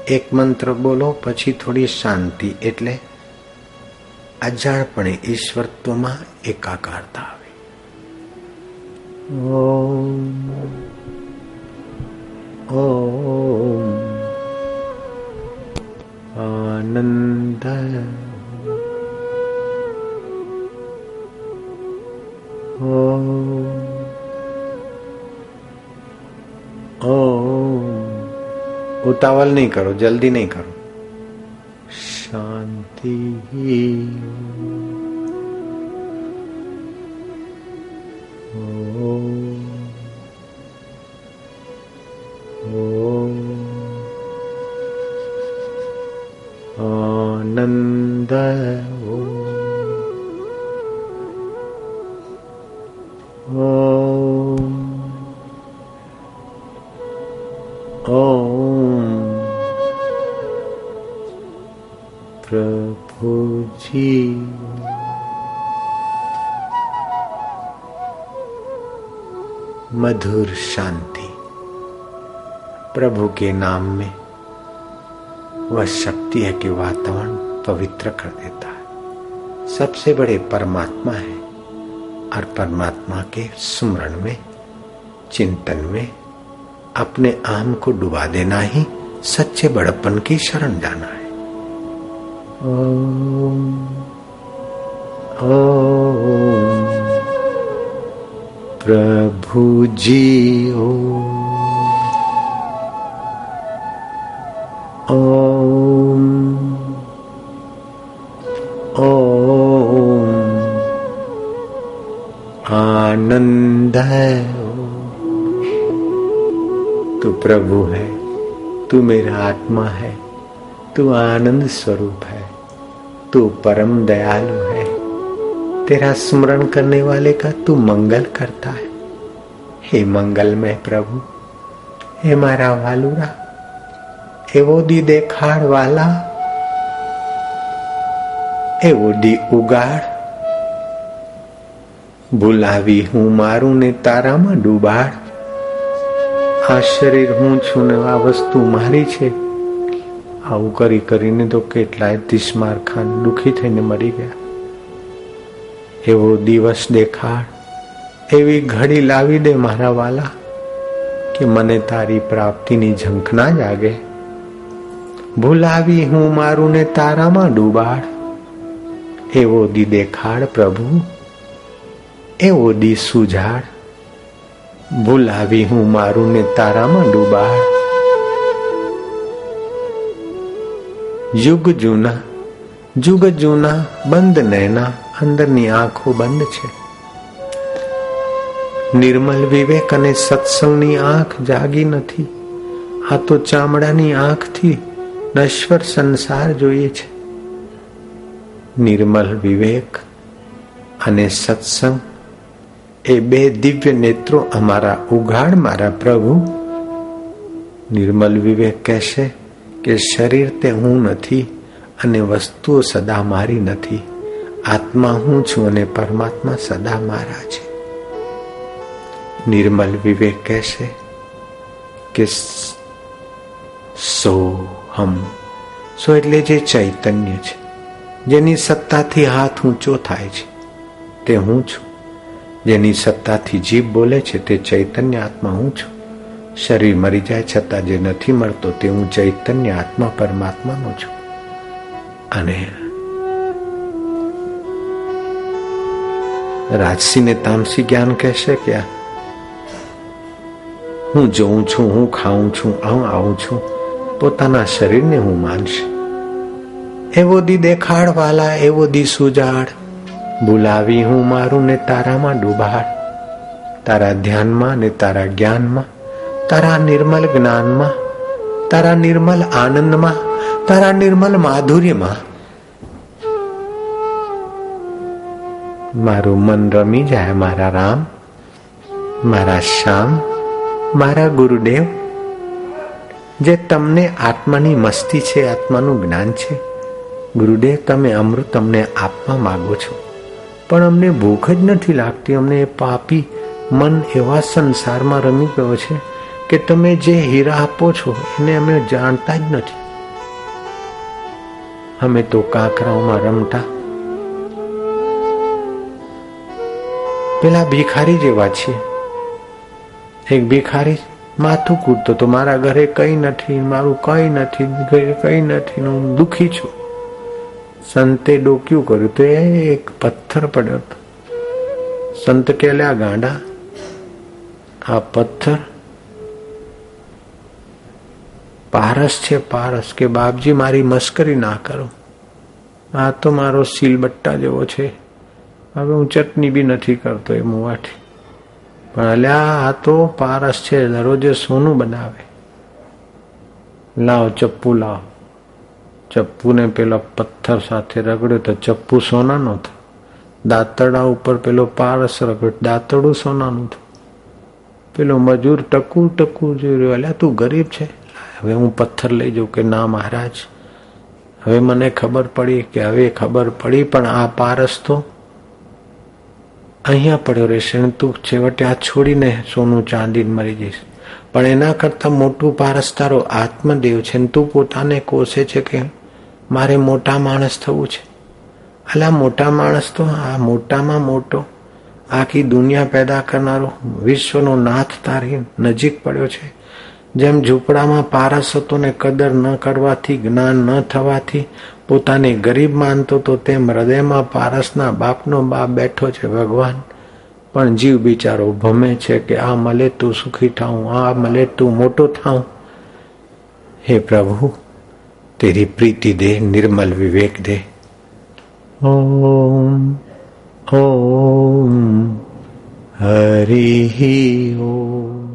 એક મંત્ર બોલો પછી થોડી શાંતિ એટલે અજાણપણે ઈશ્વરત્વમાં એકાકારતા ॐ आनन्द उतावल नहीं करो जल्दी नहीं करो। शांति आनंद प्रभु जी। मधुर शांति। प्रभु के नाम में वह शक्ति है कि वातावरण पवित्र कर देता है। सबसे बड़े परमात्मा है और परमात्मा के स्मरण में, चिंतन में, अपने आम को डुबा देना ही सच्चे बड़प्पन की शरण जाना है। ओम ओम, प्रभु जी ओ ओम। प्रभु है तू मेरा आत्मा है तू आनंद स्वरूप है तू परम दयालु है तेरा स्मरण करने वाले का तू मंगल करता है हे मंगलमय प्रभु હે મારા વાલુરા એવો દી દેખાડ વાલા એવો દી ઉગાડ ભૂલાવી હું મારું ને તારામાં ડૂબાડ આ શરીર હું છું ને આ વસ્તુ મારી છે? આવું કરી કરીને તો કેટલાય તિસ્માર ખાન દુખી થઈને મરી ગયા. એવો દિવસ દેખાડ, એવી ઘડી લાવી દે મારા વાલા, કે મને તારી પ્રાપ્તિની ઝંખના જાગે. ભૂલાવી હું મારું ને તારામાં ડૂબાડ. એવો દી દેખાડ પ્રભુ, એવો દી સુજાડ. ભૂલાવી હું મારું ને તારામાં ડૂબાડ. યુગ જૂના જુગ જૂના, બંધ નૈના અંદરની આંખો બંધ છે. નિર્મલ વિવેક અને સત્સંગની આંખ જાગી નથી. આ તો ચામડાની આંખથી નશ્વર સંસાર જોઈએ છે. નિર્મલ વિવેક અને સત્સંગ એ બે દિવ્ય નેત્રો અમારા ઉઘાડ, મારા પ્રભુ. નિર્મલ વિવેક કહેશે કે શરીર તે હું નથી અને વસ્તુઓ સદા મારી નથી. આત્મા હું છું અને પરમાત્મા સદા મારા છે. નિર્મલ વિવેક કહેશે કે સો હમ. સો એટલે જે ચૈતન્ય છે, જેની સત્તાથી હાથ ઊંચો થાય છે, તે હું છું. જેની સત્તાથી જીભ બોલે છે તે ચૈતન્ય આત્મા હું છું. શરીર મરી જાય છતાં જે નથી મળતો તે હું ચૈતન્ય આત્મા પરમાત્માનો છું. અને રાજસીને તામસી જ્ઞાન કહેશે કે હું જોઉં છું, હું ખાઉં છું હું આવું છું, પોતાના શરીરને હું માનશ. એવો દી દેખાડવાલા, એવો દી સુજાડ. બોલાવી હું મારું ને તારામાં ડૂબાડ. તારા ધ્યાનમાં ને તારા જ્ઞાનમાં, તારા નિર્મલ જ્ઞાનમાં, તારા નિર્મલ આનંદમાં, તારા નિર્મલ માધુર્યમાં. મારું મન રમી જાય મારા રામ, મારા શ્યામ, મારા ગુરુદેવ, જે તમને આત્માની મસ્તી છે, આત્માનું જ્ઞાન છે. ગુરુદેવ, તમે અમૃત તમને આપવા માગો છો. પણ અમને ભૂખ જ નથી લાગતી. અમને એ પાપી મન એવા સંસારમાં રમી ગયો છે કે તમે જે હીરા આપો છો, એને અમે જાણતા જ નથી. અમે તો કાંકરાઓમાં રમતા. પેલા ભિખારી જેવા છીએ. એક ભિખારી માથું કૂદતો તો મારા ઘરે કઈ નથી, મારું કઈ નથી કંઈ કઈ નથી, હું દુખી છું. સંતે ડોક્યું કર્યું તો એ એક પથ્થર પડ્યો હતો. સંત કેલ્યા ગાંડા, આ પથ્થર પારસ છે, પારસ, કે બાપજી મારી મસ્કરી ના કરો. આ તો મારો સીલબટ્ટા જેવો છે. હવે હું ચટણી બી નથી કરતો એ મુવાથી. પણ અલ્યા આ તો પારસ છે, દરરોજે સોનું બનાવે. લાવ, ચપ્પુ લાવ. ચપ્પુને પેલા પથ્થર સાથે રગડ્યો તો ચપ્પુ સોનાનો થયો. દાંતડા ઉપર પેલો પારસ રગડ દાંતડું સોનાનું થયું. પેલો મજૂર ટકું ટકું જોઈ રહ્યો, અલ્યા, તું ગરીબ છે? હવે હું પથ્થર લઈ જાઉં કે ના મહારાજ? હવે મને ખબર પડી કે હવે ખબર પડી, પણ આ પારસ તો અહીંયા પડ્યો રહેશે તું છેવટે આ છોડીને સોનું ચાંદી મરી જઈશ. પણ એના કરતા મોટું પારસ તારો આત્મદેવ છે તું પોતાને કોસે છે કે મારે મોટા માણસ થવું છે. અલા, મોટા માણસ તો આ મોટામાં મોટો. આખી દુનિયા પેદા કરનારો, વિશ્વનો નાથ તારી નજીક પડ્યો છે. જેમ ઝૂંપડામાં પારસ હતો ને કદર ન કરવાથી, જ્ઞાન ન થવાથી પોતાને ગરીબ માનતો તો તેમ હૃદયમાં પારસના બાપનો બાપ બેઠો છે ભગવાન. પણ જીવ બિચારો ભમે છે કે આ મળે તું સુખી થાઉં, આ મળે તું મોટો થાઉં. હે પ્રભુ तेरी प्रीति दे निर्मल विवेक दे। ओम ओम हरि ओम।